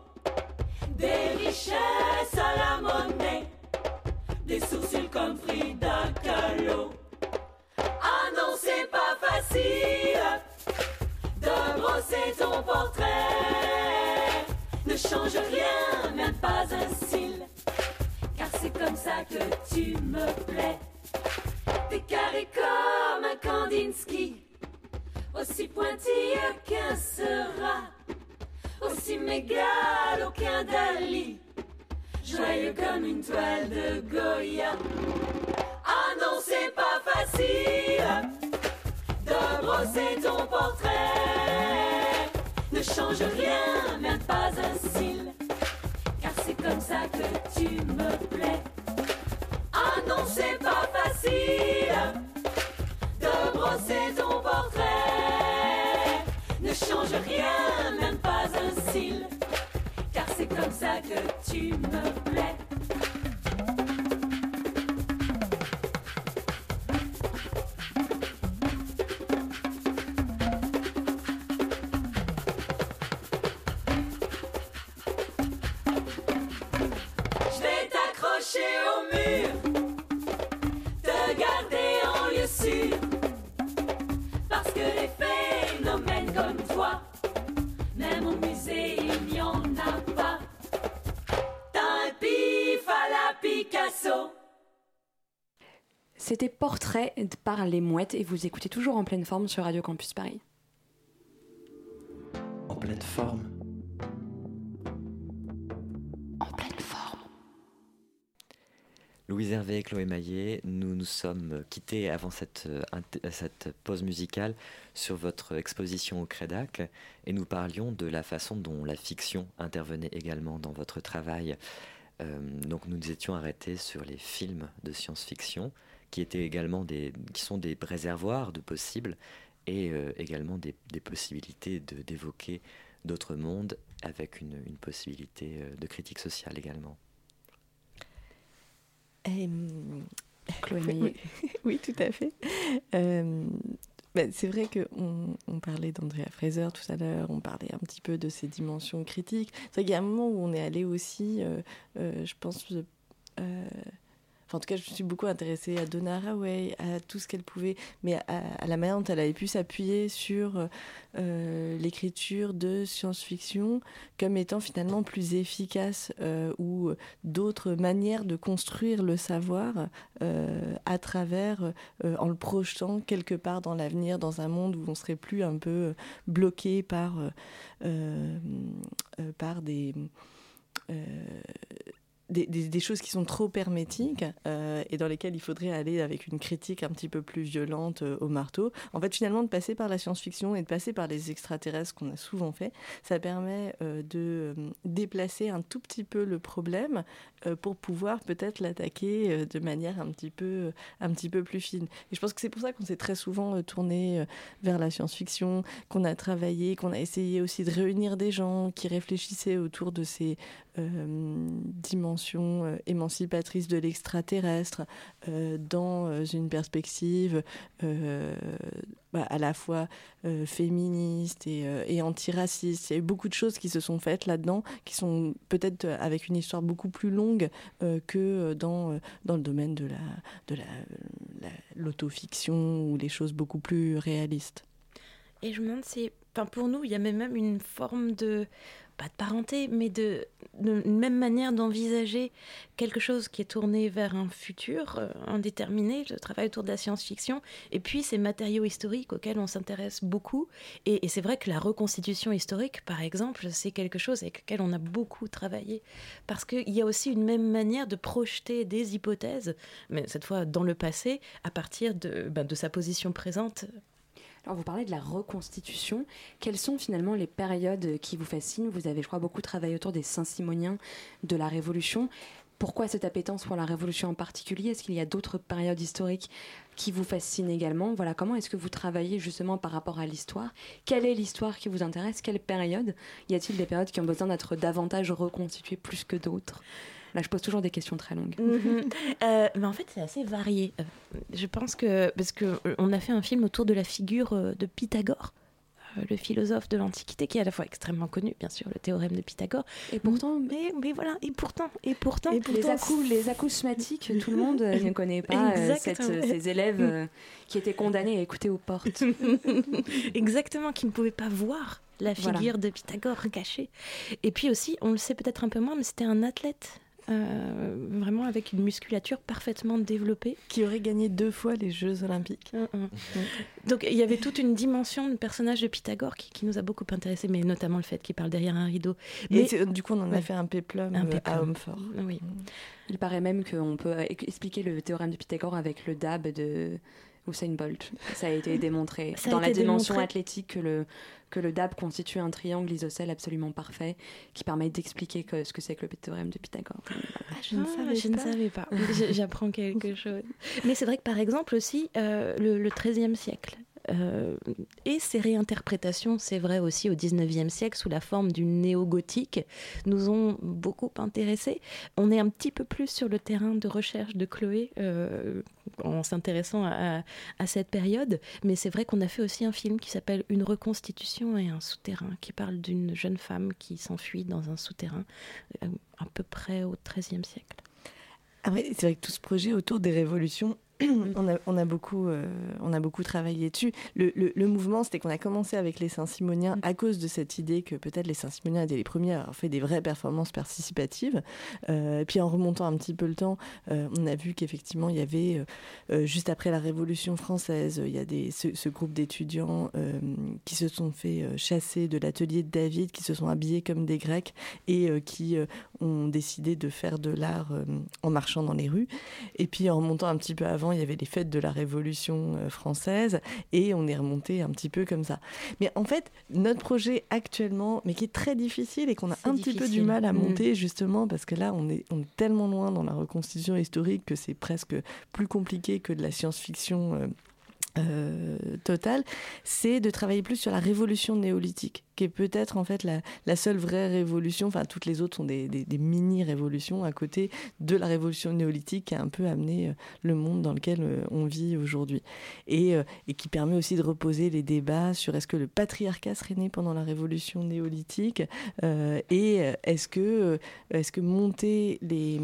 des richesses à la monnaie, des sourcils comme Frida Kahlo. Ah non, c'est pas facile de brosser ton portrait. Ne change rien, même pas un cil, car c'est comme ça que tu me plais. T'es carré comme un Kandinsky, aussi pointilleux qu'un sera, aussi mégalo qu'un Dali, joyeux comme une toile de Goya. Ah non, c'est pas facile brosser ton portrait. Ne change rien, même pas un cil, car c'est comme ça que tu me plais. Ah non, c'est pas facile de brosser ton portrait. Ne change rien, même pas un cil, car c'est comme ça que tu me plais. Par les mouettes et vous écoutez toujours en pleine forme sur Radio Campus Paris. En pleine forme. En pleine forme. Louise Hervé et Chloé Maillet, nous nous sommes quittés avant cette, euh, cette pause musicale sur votre exposition au Crédac et nous parlions de la façon dont la fiction intervenait également dans votre travail. Euh, donc nous nous étions arrêtés sur les films de science-fiction qui étaient également des, qui sont des réservoirs de possibles et euh, également des, possibilités de, d'évoquer d'autres mondes avec une, possibilité euh, de critique sociale également. Chloé oui, tout à fait. Euh, ben, c'est vrai qu'on on parlait d'Andrea Fraser tout à l'heure, on parlait un petit peu de ses dimensions critiques. C'est vrai qu'il y a un moment où on est allé aussi, je pense, en tout cas, je me suis beaucoup intéressée à Donna Haraway, à tout ce qu'elle pouvait, mais à, la manière dont elle avait pu s'appuyer sur euh, l'écriture de science-fiction comme étant finalement plus efficace euh, ou d'autres manières de construire le savoir euh, à travers, en le projetant quelque part dans l'avenir, dans un monde où on serait plus un peu bloqué par, par des des, choses qui sont trop hermétiques euh, et dans lesquelles il faudrait aller avec une critique un petit peu plus violente euh, au marteau. En fait, finalement, de passer par la science-fiction et de passer par les extraterrestres qu'on a souvent fait, ça permet euh, de déplacer un tout petit peu le problème pour pouvoir peut-être l'attaquer de manière un petit, peu, un petit peu plus fine. Et je pense que c'est pour ça qu'on s'est très souvent tourné vers la science-fiction, qu'on a travaillé, qu'on a essayé aussi de réunir des gens qui réfléchissaient autour de ces dimensions euh, émancipatrice de l'extraterrestre euh, dans euh, une perspective bah, à la fois féministe et, et, antiraciste. Il y a eu beaucoup de choses qui se sont faites là-dedans, qui sont peut-être avec une histoire beaucoup plus longue que dans, dans le domaine de la, de l'autofiction ou les choses beaucoup plus réalistes. Et je me demande si, enfin pour nous, il y a même une forme de pas de parenté, mais de, même manière d'envisager quelque chose qui est tourné vers un futur euh, indéterminé, le travail autour de la science-fiction, et puis ces matériaux historiques auxquels on s'intéresse beaucoup. Et, c'est vrai que la reconstitution historique, par exemple, c'est quelque chose avec lequel on a beaucoup travaillé, parce qu'il y a aussi une même manière de projeter des hypothèses, mais cette fois dans le passé, à partir de, ben, de sa position présente alors vous parlez de la reconstitution. Quelles sont finalement les périodes qui vous fascinent? Vous avez, je crois, beaucoup travaillé autour des Saint-Simoniens, de la Révolution. Pourquoi cette appétence pour la Révolution en particulier? Est-ce qu'il y a d'autres périodes historiques qui vous fascinent également? Voilà, comment est-ce que vous travaillez justement par rapport à l'histoire? Quelle est l'histoire qui vous intéresse? Quelle période? Y a-t-il des périodes qui ont besoin d'être davantage reconstituées plus que d'autres? Là, je pose toujours des questions très longues. Mhm. Euh, mais en fait, c'est assez varié. Euh, je pense que parce que euh, on a fait un film autour de la figure de Pythagore le philosophe de l'Antiquité, qui est à la fois extrêmement connu, bien sûr, le théorème de Pythagore. Et pourtant, mais, mais voilà, et pourtant, et pourtant, les, acousmatiques, tout le monde ne connaît pas ces élèves qui étaient condamnés à écouter aux portes. Exactement, qui ne pouvaient pas voir la figure de Pythagore cachée. Et puis aussi, on le sait peut-être un peu moins, mais c'était un athlète euh, vraiment avec une musculature parfaitement développée. Qui aurait gagné deux fois les Jeux Olympiques. Mm, mm. Donc il y avait toute une dimension de personnage de Pythagore qui, nous a beaucoup intéressé, mais notamment le fait qu'il parle derrière un rideau. Mais du coup, on en a fait un péplum, un euh, à Homefort. Oui. Il paraît même qu'on peut expliquer le théorème de Pythagore avec le DAB de Usain Bolt. Ça a été démontré dans la dimension athlétique que le, que le DAB constitue un triangle isocèle absolument parfait qui permet d'expliquer ce que c'est que le théorème de Pythagore. Ah, je, ne, ah, savais pas. J'apprends quelque chose. Mais c'est vrai que par exemple aussi, euh, le, le XIIIe siècle, euh, et ces réinterprétations, c'est vrai aussi au XIXe siècle, sous la forme du néo-gothique, nous ont beaucoup intéressés. On est un petit peu plus sur le terrain de recherche de Chloé euh, en s'intéressant à, cette période, mais c'est vrai qu'on a fait aussi un film qui s'appelle Une reconstitution et un souterrain, qui parle d'une jeune femme qui s'enfuit dans un souterrain euh, à peu près au XIIIe siècle. c'est vrai que tout ce projet autour des révolutions on, a, on, a, beaucoup, euh, on a beaucoup travaillé dessus. Le, le, mouvement, c'était qu'on a commencé avec les Saint-Simoniens à cause de cette idée que peut-être les Saint-Simoniens étaient les premiers à avoir fait des vraies performances participatives. Euh, puis en remontant un petit peu le temps, euh, on a vu qu'effectivement, il y avait, juste après la Révolution française, il y a des, ce, ce groupe d'étudiants qui se sont fait chasser de l'atelier de David, qui se sont habillés comme des Grecs et qui ont décidé de faire de l'art en marchant dans les rues. Et puis en remontant un petit peu avant, il y avait les fêtes de la Révolution euh, française et on est remonté un petit peu comme ça. Mais en fait, notre projet actuellement, mais qui est très difficile et qu'on a un petit peu du mal à mm. monter justement parce que là, on est, on est tellement loin dans la reconstitution historique que c'est presque plus compliqué que de la science-fiction euh, euh, total, c'est de travailler plus sur la révolution néolithique, qui est peut-être en fait la, seule vraie révolution. Enfin, toutes les autres sont des, mini-révolutions à côté de la révolution néolithique qui a un peu amené euh, le monde dans lequel euh, on vit aujourd'hui. Et, et, qui permet aussi de reposer les débats sur est-ce que le patriarcat serait né pendant la révolution néolithique et est-ce que, est-ce que monter les,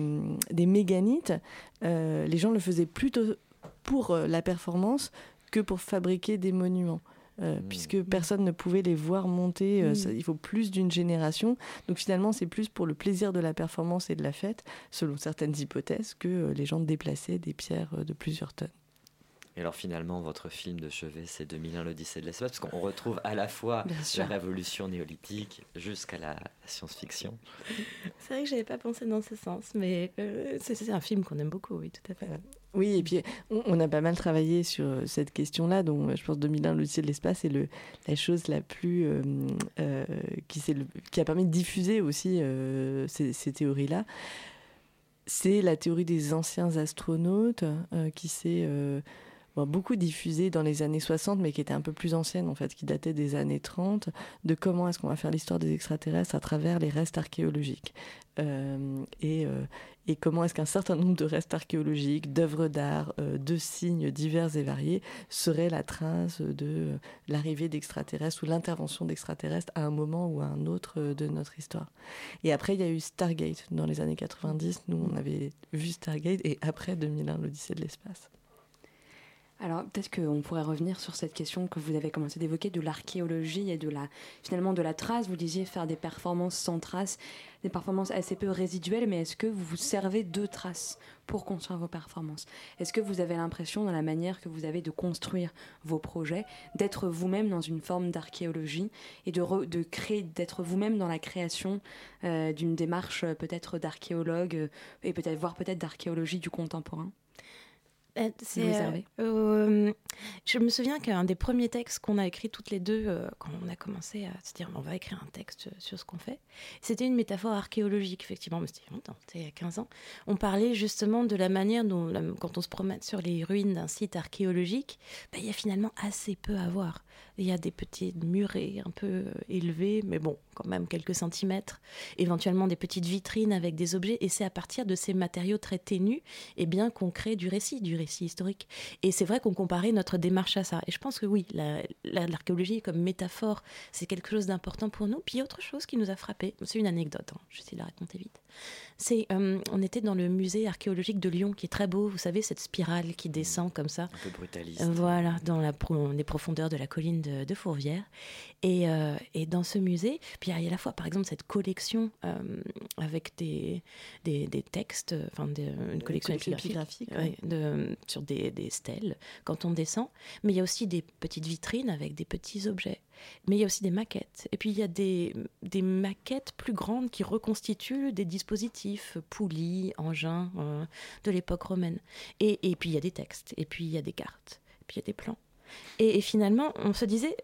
des méganites, les gens le faisaient plutôt pour la performance que pour fabriquer des monuments. Euh, mmh. puisque personne ne pouvait les voir monter. Euh, mmh. il faut plus d'une génération. Donc finalement, c'est plus pour le plaisir de la performance et de la fête, selon certaines hypothèses, que euh, les gens déplaçaient des pierres de plusieurs tonnes. Et alors finalement, votre film de chevet, c'est 2001, l'Odyssée de l'espace, parce qu'on retrouve à la fois la révolution néolithique jusqu'à la science-fiction. C'est vrai que j'avais pas pensé dans ce sens, mais euh, c'est un film qu'on aime beaucoup, oui, tout à fait. Oui, et puis on, a pas mal travaillé sur euh, cette question-là, donc je pense 2001, l'Odyssée de l'espace, est la chose la plus. Euh, qui, a permis de diffuser aussi ces, théories-là. C'est la théorie des anciens astronautes qui s'est beaucoup diffusé dans les années 60, mais qui était un peu plus ancienne, en fait, qui datait des années 30, de comment est-ce qu'on va faire l'histoire des extraterrestres à travers les restes archéologiques. Euh, et, euh, et, comment est-ce qu'un certain nombre de restes archéologiques, d'œuvres d'art, euh, de signes divers et variés seraient la trace de l'arrivée d'extraterrestres ou l'intervention d'extraterrestres à un moment ou à un autre de notre histoire? Et après, il y a eu Stargate dans les années 90. Nous, on avait vu Stargate et après 2001, l'Odyssée de l'espace. Alors peut-être qu'on pourrait revenir sur cette question que vous avez commencé d'évoquer de l'archéologie et de la finalement de la trace. Vous disiez faire des performances sans traces, des performances assez peu résiduelles, mais est-ce que vous vous servez de traces pour construire vos performances? Est-ce que vous avez l'impression dans la manière que vous avez de construire vos projets d'être vous-même dans une forme d'archéologie et de, de créer d'être vous-même dans la création euh, d'une démarche euh, peut-être d'archéologue euh, et peut-être voire peut-être d'archéologie du contemporain? Euh, euh, euh, je me souviens qu'un des premiers textes qu'on a écrit toutes les deux, quand on a commencé à se dire on va écrire un texte sur ce qu'on fait, c'était une métaphore archéologique, effectivement, mais c'était longtemps, c'était il y a 15 ans. On parlait justement de la manière dont, quand on se promène sur les ruines d'un site archéologique, bah, il y a finalement assez peu à voir. Il y a des petites murets un peu élevés, mais bon, quand même quelques centimètres, éventuellement des petites vitrines avec des objets, et c'est à partir de ces matériaux très ténus et eh bien, qu'on crée du récit, du récit historique. Et c'est vrai qu'on comparait notre démarche à ça. Et je pense que oui, l'archéologie comme métaphore, c'est quelque chose d'important pour nous. Puis autre chose qui nous a frappé, c'est une anecdote, hein, je vais essayer de la raconter vite. C'est, euh, on était dans le musée archéologique de Lyon, qui est très beau. Vous savez cette spirale qui descend comme ça. Un peu brutaliste. voilà, dans la, les profondeurs de la colline de, Fourvière. Et, euh, et, dans ce musée, puis il y a à la fois, par exemple, cette collection euh, avec des, des, textes, enfin une collection épigraphique, de, sur des, des stèles quand on descend. Mais il y a aussi des petites vitrines avec des petits objets. Mais il y a aussi des maquettes. Et puis il y a des, des maquettes plus grandes qui reconstituent des dispositifs, poulies, engins euh, de l'époque romaine. Et, et, puis il y a des textes, et puis il y a des cartes, et puis il y a des plans. et finalement, on se disait,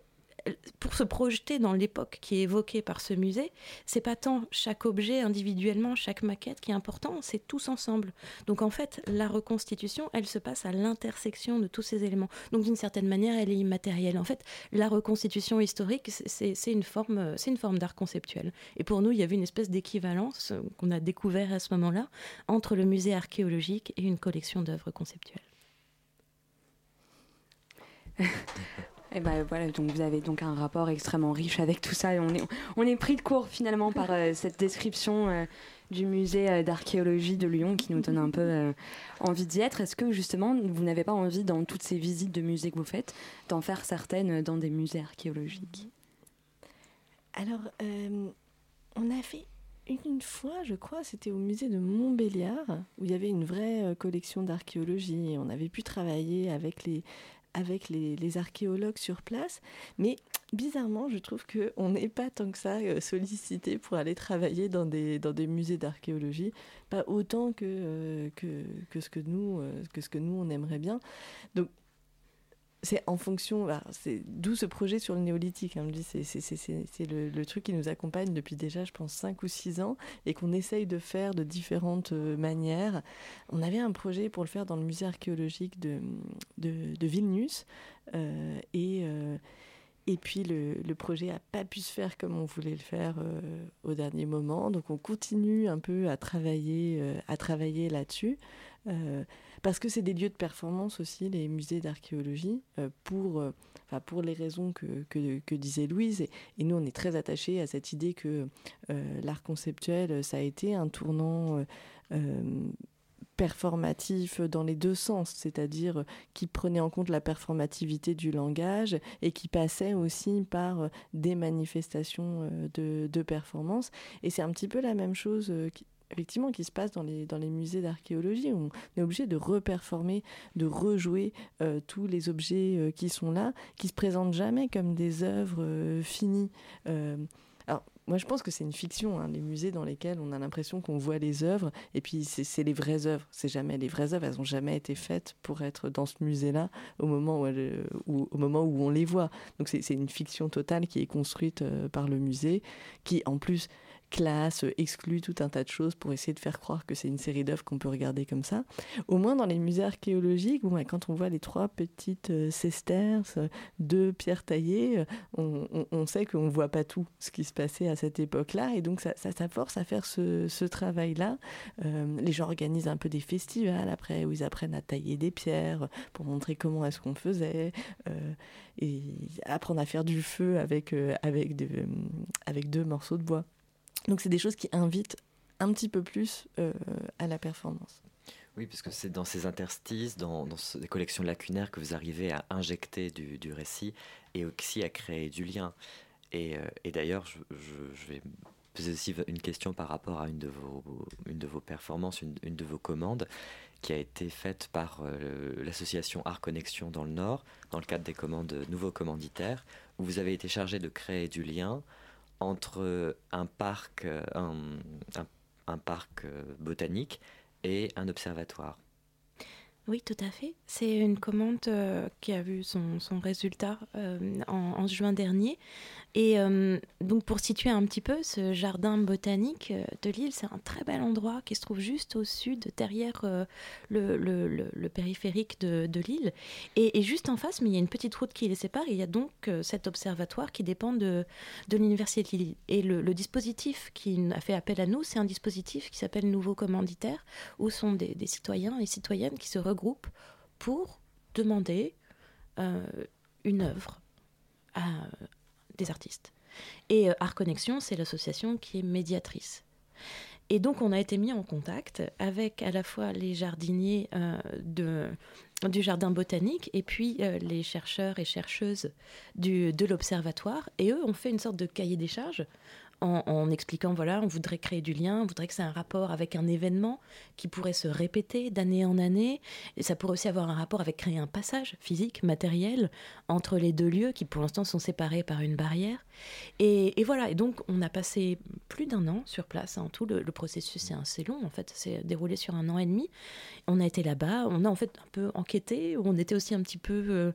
pour se projeter dans l'époque qui est évoquée par ce musée, c'est pas tant chaque objet individuellement, chaque maquette qui est important, c'est tous ensemble. Donc en fait, la reconstitution, elle se passe à l'intersection de tous ces éléments. Donc d'une certaine manière, elle est immatérielle. En fait, la reconstitution historique, c'est une forme, c'est une forme d'art conceptuel. Et pour nous, il y avait une espèce d'équivalence qu'on a découvert à ce moment-là entre le musée archéologique et une collection d'œuvres conceptuelles. Et ben voilà, donc vous avez donc un rapport extrêmement riche avec tout ça. On est, on est pris de court finalement par euh, cette description euh, du musée euh, d'archéologie de Lyon qui nous donne un peu envie d'y être. Est-ce que justement vous n'avez pas envie dans toutes ces visites de musées que vous faites d'en faire certaines dans des musées archéologiques? Alors, on a fait une fois, je crois, c'était au musée de Montbéliard, où il y avait une vraie collection d'archéologie. On avait pu travailler avec les, avec les, archéologues sur place. Mais bizarrement, je trouve qu'on n'est pas tant que ça euh, sollicité pour aller travailler dans des, musées d'archéologie, pas autant que, euh, que, que, ce que, nous, euh, que ce que nous, on aimerait bien. Donc, c'est en fonction, c'est d'où ce projet sur le néolithique. Hein, c'est le, le, truc qui nous accompagne depuis déjà, je pense, 5 ou 6 ans et qu'on essaye de faire de différentes euh, manières. On avait un projet pour le faire dans le musée archéologique de, de, Vilnius euh, et, euh, et puis le, projet n'a pas pu se faire comme on voulait le faire au dernier moment. Donc on continue un peu à travailler, à travailler là-dessus parce que c'est des lieux de performance aussi, les musées d'archéologie, euh, pour, euh, pour les raisons que, que, disait Louise. Et, nous, on est très attachés à cette idée que euh, l'art conceptuel, ça a été un tournant performatif dans les deux sens, c'est-à-dire qui prenait en compte la performativité du langage et qui passait aussi par des manifestations de, de performance. Et c'est un petit peu la même chose effectivement qui se passe dans les, dans les musées d'archéologie. On est obligé de reperformer, de rejouer tous les objets qui sont là, qui se présentent jamais comme des œuvres finies. Moi, je pense que c'est une fiction, hein, les musées dans lesquels on a l'impression qu'on voit les œuvres, et puis c'est les vraies œuvres. C'est jamais les vraies œuvres, elles n'ont jamais été faites pour être dans ce musée-là au moment où, au moment où on les voit. Donc c'est une fiction totale qui est construite euh, par le musée, qui en plus classe, exclut tout un tas de choses pour essayer de faire croire que c'est une série d'œuvres qu'on peut regarder comme ça. Au moins dans les musées archéologiques, bon, quand on voit les trois petites euh, sesterces, deux pierres taillées, euh, on, sait qu'on ne voit pas tout ce qui se passait à cette époque-là. Et donc ça, ça, force à faire ce, travail-là. Euh, les gens organisent un peu des festivals après où ils apprennent à tailler des pierres pour montrer comment est-ce qu'on faisait. et apprendre à faire du feu avec deux morceaux de bois. Donc c'est des choses qui invitent un petit peu plus euh, à la performance. Oui, parce que c'est dans ces interstices, dans, dans ces collections lacunaires que vous arrivez à injecter du, récit et aussi à créer du lien. Et, euh, d'ailleurs, je, vais poser aussi une question par rapport à une de vos, performances, une, une de vos commandes, qui a été faite par euh, l'association Art Connexion dans le Nord, dans le cadre des commandes Nouveaux Commanditaires, où vous avez été chargé de créer du lien entre un parc, euh, un, parc euh, botanique et un observatoire. Oui, tout à fait. C'est une commande euh, qui a vu son, résultat en, juin dernier. Et euh, donc pour situer un petit peu, ce jardin botanique euh, de l'île, c'est un très bel endroit qui se trouve juste au sud, derrière euh, le, périphérique de, l'île. Et, juste en face, mais il y a une petite route qui les sépare, il y a donc cet observatoire qui dépend de, de l'Université de Lille. Et le, dispositif qui a fait appel à nous, c'est un dispositif qui s'appelle Nouveau Commanditaire, où sont des, citoyens et citoyennes qui se regroupent pour demander une œuvre à des artistes. Et euh, Art Connexion, c'est l'association qui est médiatrice. Et donc, on a été mis en contact avec à la fois les jardiniers euh, de, du jardin botanique et puis euh, les chercheurs et chercheuses du, de l'observatoire. Et eux ont fait une sorte de cahier des charges en, expliquant voilà, on voudrait créer du lien, on voudrait que c'est un rapport avec un événement qui pourrait se répéter d'année en année. Et ça pourrait aussi avoir un rapport avec créer un passage physique, matériel, entre les deux lieux qui pour l'instant sont séparés par une barrière. Et, voilà, et donc on a passé plus d'un an sur place. En tout, le, processus est assez long, en fait, c'est déroulé sur un an et demi. On a été là-bas, on a en fait un peu enquêté, on était aussi un petit peu... Euh,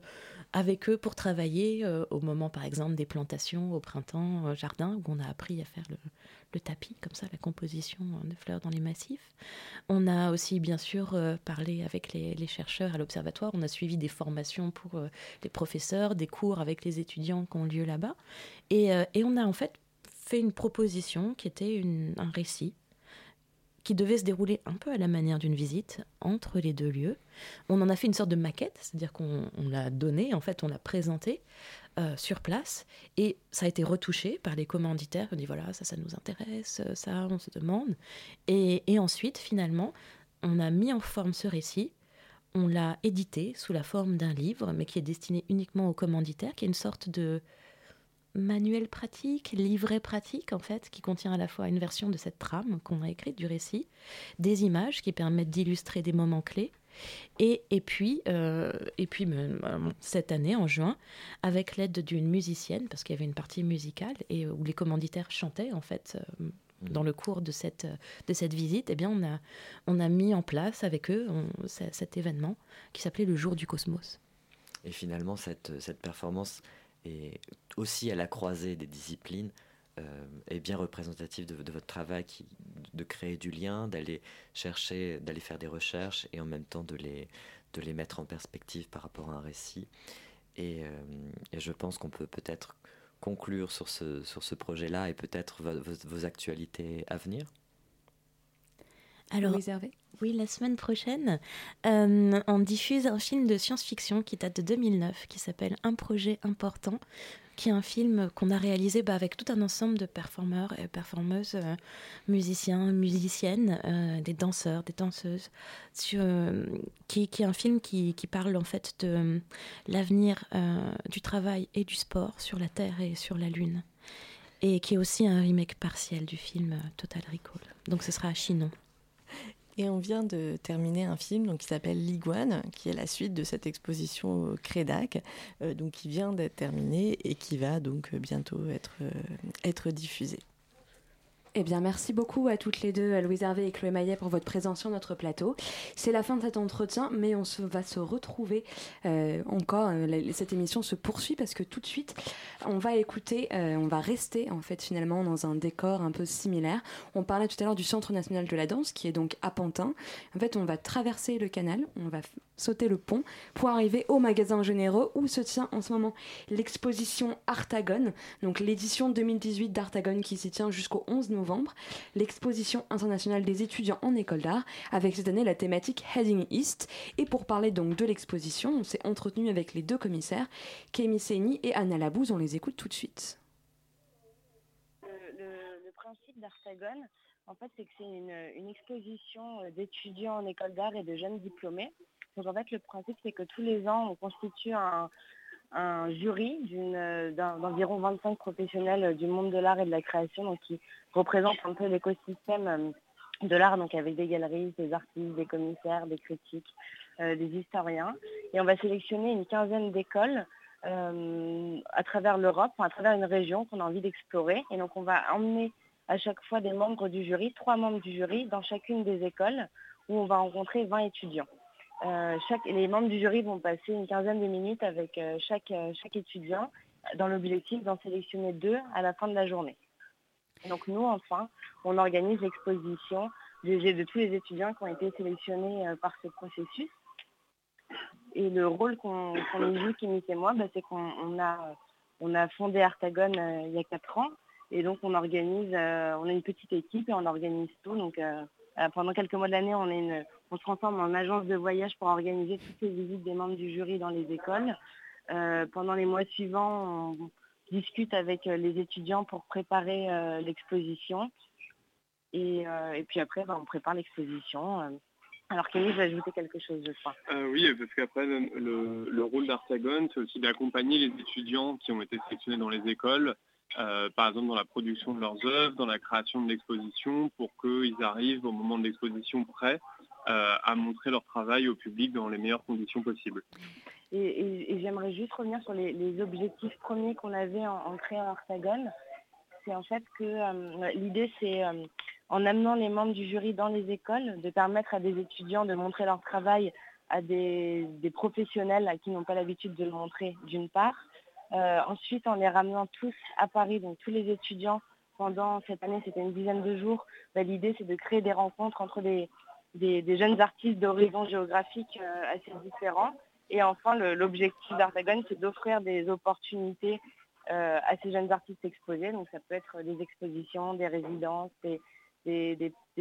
avec eux pour travailler euh, au moment, par exemple, des plantations au printemps, euh, jardin, où on a appris à faire le, tapis, comme ça, la composition de fleurs dans les massifs. On a aussi, bien sûr, euh, parlé avec les, chercheurs à l'observatoire. On a suivi des formations pour les professeurs, des cours avec les étudiants qui ont lieu là-bas. Et, on a en fait fait une proposition qui était un récit qui devait se dérouler un peu à la manière d'une visite entre les deux lieux. On en a fait une sorte de maquette, c'est-à-dire qu'on l'a donné, en fait, on l'a présenté euh, sur place, et ça a été retouché par les commanditaires. On dit voilà, ça, ça nous intéresse, ça, on se demande. Et ensuite, finalement, on a mis en forme ce récit. On l'a édité sous la forme d'un livre, mais qui est destiné uniquement aux commanditaires, qui est une sorte de manuel pratique, livret pratique en fait, qui contient à la fois une version de cette trame qu'on a écrite du récit, des images qui permettent d'illustrer des moments clés, et, et puis, euh, et puis euh, cette année, en juin, avec l'aide d'une musicienne, parce qu'il y avait une partie musicale, et où les commanditaires chantaient en fait. Euh, dans le cours de cette, de cette visite, eh bien, on, a, on a mis en place avec eux cet événement qui s'appelait le Jour du Cosmos. Et finalement, cette, cette performance, et aussi à la croisée des disciplines euh, est bien représentatif de, votre travail qui, de créer du lien, d'aller chercher, d'aller faire des recherches et en même temps de les, de les mettre en perspective par rapport à un récit. Et, euh, je pense qu'on peut peut-être conclure sur ce, sur ce projet-là et peut-être vos, actualités à venir. Alors, oui, la semaine prochaine, euh, on diffuse un film de science-fiction qui date de 2009, qui s'appelle Un projet important, qui est un film qu'on a réalisé bah, avec tout un ensemble de performeurs et performeuses, euh, musiciens, musiciennes, euh, des danseurs, des danseuses, sur, qui, qui, est un film qui, qui, parle en fait de l'avenir du travail et du sport sur la Terre et sur la Lune. Et qui est aussi un remake partiel du film Total Recall. Donc ce sera à Chinon. Et on vient de terminer un film qui s'appelle Liguane, qui est la suite de cette exposition Crédac, donc qui vient d'être terminée et qui va donc bientôt être, être diffusée. Eh bien, merci beaucoup à toutes les deux, à Louise Hervé et Chloé Maillet, pour votre présence sur notre plateau. C'est la fin de cet entretien, mais on va se retrouver euh, encore. Euh, cette émission se poursuit parce que tout de suite, on va écouter, euh, on va rester en fait finalement dans un décor un peu similaire. On parlait tout à l'heure du Centre national de la danse, qui est donc à Pantin. En fait, on va traverser le canal, on va sauter le pont pour arriver au magasin généreux où se tient en ce moment l'exposition Artagone, donc l'édition 2018 d'Artagone qui s'y tient jusqu'au 11 novembre, l'exposition internationale des étudiants en école d'art avec cette année la thématique Heading East. Et pour parler donc de l'exposition, on s'est entretenu avec les deux commissaires, Kémy Seni et Anna Labouze, on les écoute tout de suite. Le, principe d'Artagone, en fait, c'est que c'est une, exposition d'étudiants en école d'art et de jeunes diplômés donc en fait, le principe, c'est que tous les ans, on constitue un, jury d'environ 25 professionnels du monde de l'art et de la création, donc qui représentent un peu l'écosystème euh, de l'art, donc avec des galeries, des artistes, des commissaires, des critiques, euh, des historiens. Et on va sélectionner une quinzaine d'écoles euh, à travers l'Europe, à travers une région qu'on a envie d'explorer. Et donc on va emmener à chaque fois des membres du jury, trois membres du jury, dans chacune des écoles où on va rencontrer 20 étudiants. Euh, les membres du jury vont passer une quinzaine de minutes avec euh, chaque, euh, chaque étudiant dans l'objectif d'en sélectionner deux à la fin de la journée. Donc nous, enfin, on organise l'exposition de, tous les étudiants qui ont été sélectionnés par ce processus. Et le rôle qu'on joue, Kimi et moi, bah, c'est qu'on a, on a fondé Artagone il y a quatre ans. Et donc on organise, on a une petite équipe et on organise tout. Donc pendant quelques mois de l'année, on se transforme en agence de voyage pour organiser toutes les visites des membres du jury dans les écoles. Euh, pendant les mois suivants, on discute avec euh, les étudiants pour préparer euh, l'exposition. Et, puis après, bah, on prépare l'exposition. Alors Kenny, je vais ajouter quelque chose, je crois. oui, parce qu'après, le, rôle d'Artagone, c'est aussi d'accompagner les étudiants qui ont été sélectionnés dans les écoles, par exemple dans la production de leurs œuvres, dans la création de l'exposition, pour qu'ils arrivent au moment de l'exposition prêts euh, à montrer leur travail au public dans les meilleures conditions possibles. Et, j'aimerais juste revenir sur les, objectifs premiers qu'on avait en, créant Artagone. C'est en fait que euh, l'idée, c'est euh, en amenant les membres du jury dans les écoles, de permettre à des étudiants de montrer leur travail à des, professionnels qui n'ont pas l'habitude de le montrer, d'une part. Ensuite, en les ramenant tous à Paris, donc tous les étudiants, pendant cette année, c'était une dizaine de jours, bah, l'idée, c'est de créer des rencontres entre des, jeunes artistes d'horizons géographiques euh, assez différents. Et enfin, l'objectif d'Artagone, c'est d'offrir des opportunités euh, à ces jeunes artistes exposés. Donc ça peut être des expositions, des résidences, des,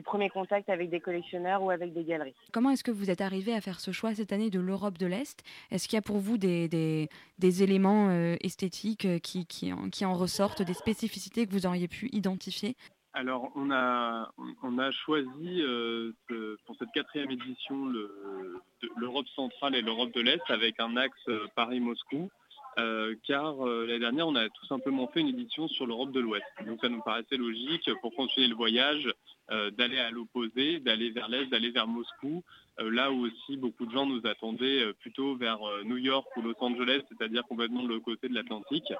premiers contacts avec des collectionneurs ou avec des galeries. Comment est-ce que vous êtes arrivé à faire ce choix cette année de l'Europe de l'Est? Est-ce qu'il y a pour vous des, éléments euh, esthétiques qui, qui, en ressortent, des spécificités que vous auriez pu identifier? Alors, on a, on a choisi euh, pour cette quatrième édition l'Europe centrale et l'Europe de l'Est avec un axe euh, Paris-Moscou, euh, car l'année dernière, on a tout simplement fait une édition sur l'Europe de l'Ouest. Donc, ça nous paraissait logique pour continuer le voyage d'aller à l'opposé, d'aller vers l'Est, d'aller vers Moscou, là où aussi beaucoup de gens nous attendaient plutôt vers New York ou Los Angeles, c'est-à-dire complètement de l'autre côté de l'Atlantique.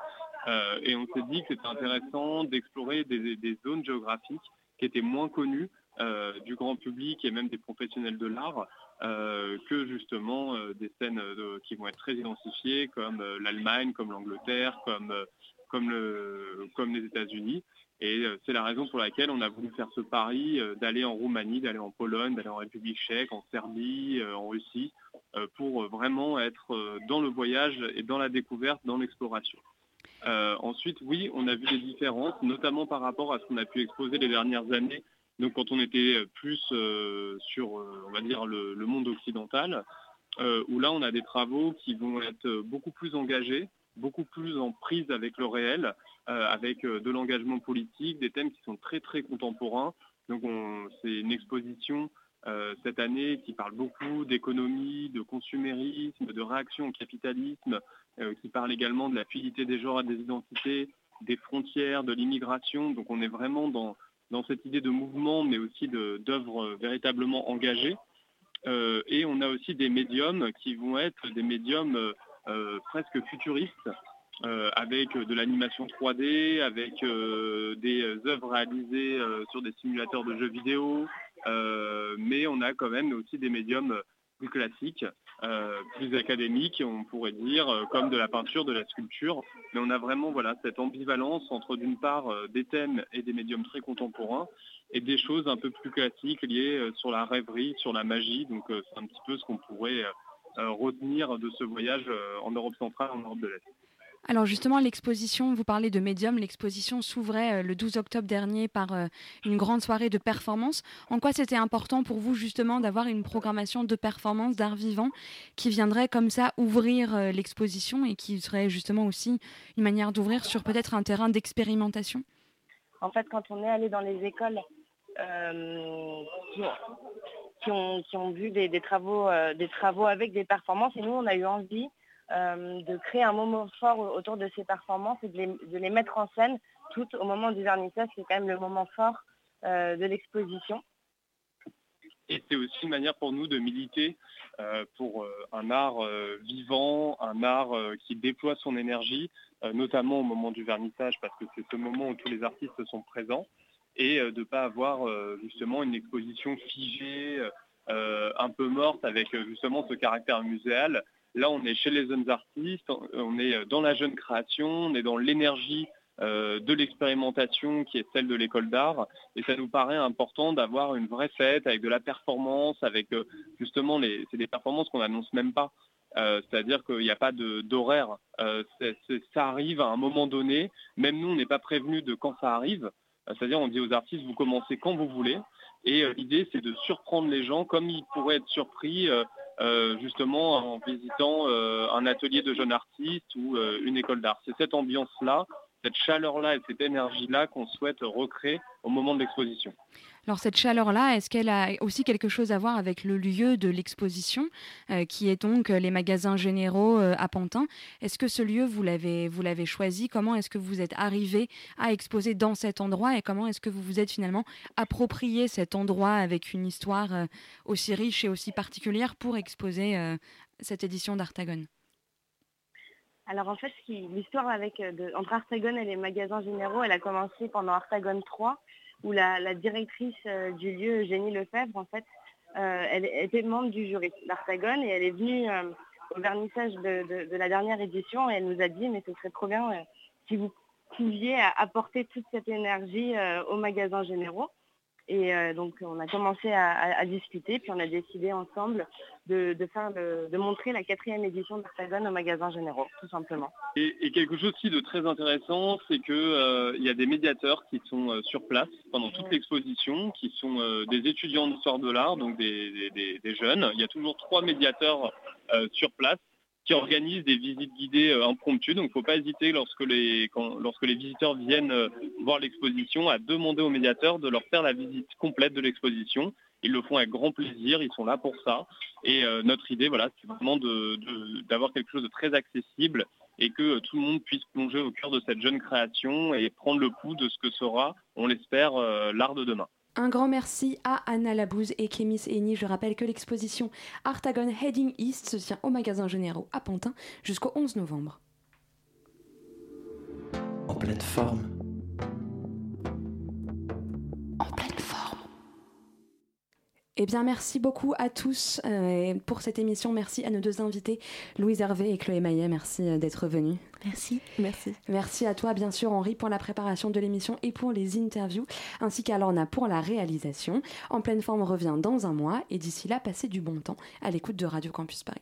Euh, et on s'est dit que c'était intéressant d'explorer des, zones géographiques qui étaient moins connues euh, du grand public et même des professionnels de l'art euh, que justement des scènes qui vont être très identifiées comme l'Allemagne, comme l'Angleterre, comme, comme, le, comme les États-Unis. Et c'est la raison pour laquelle on a voulu faire ce pari d'aller en Roumanie, d'aller en Pologne, d'aller en République tchèque, en Serbie, en Russie, pour vraiment être dans le voyage et dans la découverte, dans l'exploration. Euh, ensuite, oui, on a vu des différences, notamment par rapport à ce qu'on a pu exposer les dernières années. Donc, quand on était plus euh, sur, euh, on va dire, le, monde occidental, où là, on a des travaux qui vont être beaucoup plus engagés, beaucoup plus en prise avec le réel, avec de l'engagement politique, des thèmes qui sont très très contemporains. Donc, c'est une exposition cette année qui parle beaucoup d'économie, de consumérisme, de réaction au capitalisme, euh, qui parle également de la fluidité des genres et des identités, des frontières, de l'immigration. Donc on est vraiment dans, dans cette idée de mouvement, mais aussi d'œuvres véritablement engagées. et on a aussi des médiums qui vont être des médiums presque futuristes, avec de l'animation 3D, avec des œuvres réalisées sur des simulateurs de jeux vidéo, mais on a quand même aussi des médiums plus classiques, euh, plus académiques, on pourrait dire, euh, comme de la peinture, de la sculpture. Mais on a vraiment voilà, cette ambivalence entre d'une part euh, des thèmes et des médiums très contemporains et des choses un peu plus classiques liées sur la rêverie, sur la magie. Donc c'est un petit peu ce qu'on pourrait retenir de ce voyage en Europe centrale, en Europe de l'Est. Alors justement, l'exposition, vous parlez de médium, l'exposition s'ouvrait euh, le 12 octobre dernier par euh, une grande soirée de performance. En quoi c'était important pour vous justement d'avoir une programmation de performance d'art vivant qui viendrait comme ça ouvrir euh, l'exposition et qui serait justement aussi une manière d'ouvrir sur peut-être un terrain d'expérimentation? En fait, quand on est allé dans les écoles qui, ont, vu des, travaux, des travaux avec des performances, et nous, on a eu envie de créer un moment fort autour de ces performances et de les, mettre en scène tout au moment du vernissage, c'est quand même le moment fort euh, de l'exposition. Et c'est aussi une manière pour nous de militer euh, pour un art vivant, un art qui déploie son énergie, notamment au moment du vernissage, parce que c'est ce moment où tous les artistes sont présents, et de ne pas avoir justement une exposition figée, un peu morte, avec justement ce caractère muséal Là, on est chez les jeunes artistes, on est dans la jeune création, on est dans l'énergie euh, de l'expérimentation qui est celle de l'école d'art. Et ça nous paraît important d'avoir une vraie fête avec de la performance, avec euh, justement, des performances qu'on n'annonce même pas. Euh, c'est-à-dire qu'il n'y a pas d'horaire. ça arrive à un moment donné. Même nous, on n'est pas prévenu de quand ça arrive. C'est-à-dire, on dit aux artistes, vous commencez quand vous voulez. Et l'idée, c'est de surprendre les gens comme ils pourraient être surpris euh, justement en visitant euh, un atelier de jeunes artistes ou euh, une école d'art. C'est cette ambiance-là, cette chaleur-là et cette énergie-là qu'on souhaite recréer au moment de l'exposition. Alors cette chaleur-là, est-ce qu'elle a aussi quelque chose à voir avec le lieu de l'exposition, qui est donc les magasins généraux à Pantin? Est-ce que ce lieu, vous l'avez, vous l'avez choisi? Comment est-ce que vous êtes arrivé à exposer dans cet endroit Et comment est-ce que vous vous êtes finalement approprié cet endroit avec une histoire aussi riche et aussi particulière pour exposer cette édition d'Artagon alors en fait, l'histoire entre Artagon et les magasins généraux, elle a commencé pendant Artagon 3 où la, directrice euh, du lieu, Eugénie Lefebvre, en fait, euh, elle était membre du jury d'Artagon et elle est venue euh, au vernissage de, la dernière édition et elle nous a dit mais ce serait trop bien si vous pouviez apporter toute cette énergie aux magasins généraux. Et euh, donc on a commencé à, discuter, puis on a décidé ensemble de, faire de montrer la quatrième édition d'Artagon au magasin généraux, tout simplement. Et, quelque chose aussi de très intéressant, c'est qu'il euh, y a des médiateurs qui sont euh, sur place pendant toute l'exposition, qui sont des étudiants d'histoire de l'art, donc des, des, jeunes. Il y a toujours trois médiateurs sur place qui organise des visites guidées euh, impromptues. Donc il ne faut pas hésiter lorsque les, lorsque les visiteurs viennent euh, voir l'exposition à demander aux médiateurs de leur faire la visite complète de l'exposition. Ils le font avec grand plaisir, ils sont là pour ça. Et euh, notre idée, voilà, c'est vraiment d'avoir quelque chose de très accessible et que tout le monde puisse plonger au cœur de cette jeune création et prendre le pouls de ce que sera, on l'espère, l'art de demain. Un grand merci à Anna Labouze et Kémis Eni. Je rappelle que l'exposition Artagon Heading East se tient au magasin généraux à Pantin jusqu'au 11 novembre. En pleine forme. Eh bien, merci beaucoup à tous euh, pour cette émission. Merci à nos deux invités, Louise Hervé et Chloé Maillet. Merci euh, d'être venus. Merci. Merci. Merci à toi, bien sûr, Henri, pour la préparation de l'émission et pour les interviews, ainsi qu'à Lorna pour la réalisation. En pleine forme revient dans un mois et d'ici là, passez du bon temps à l'écoute de Radio Campus Paris.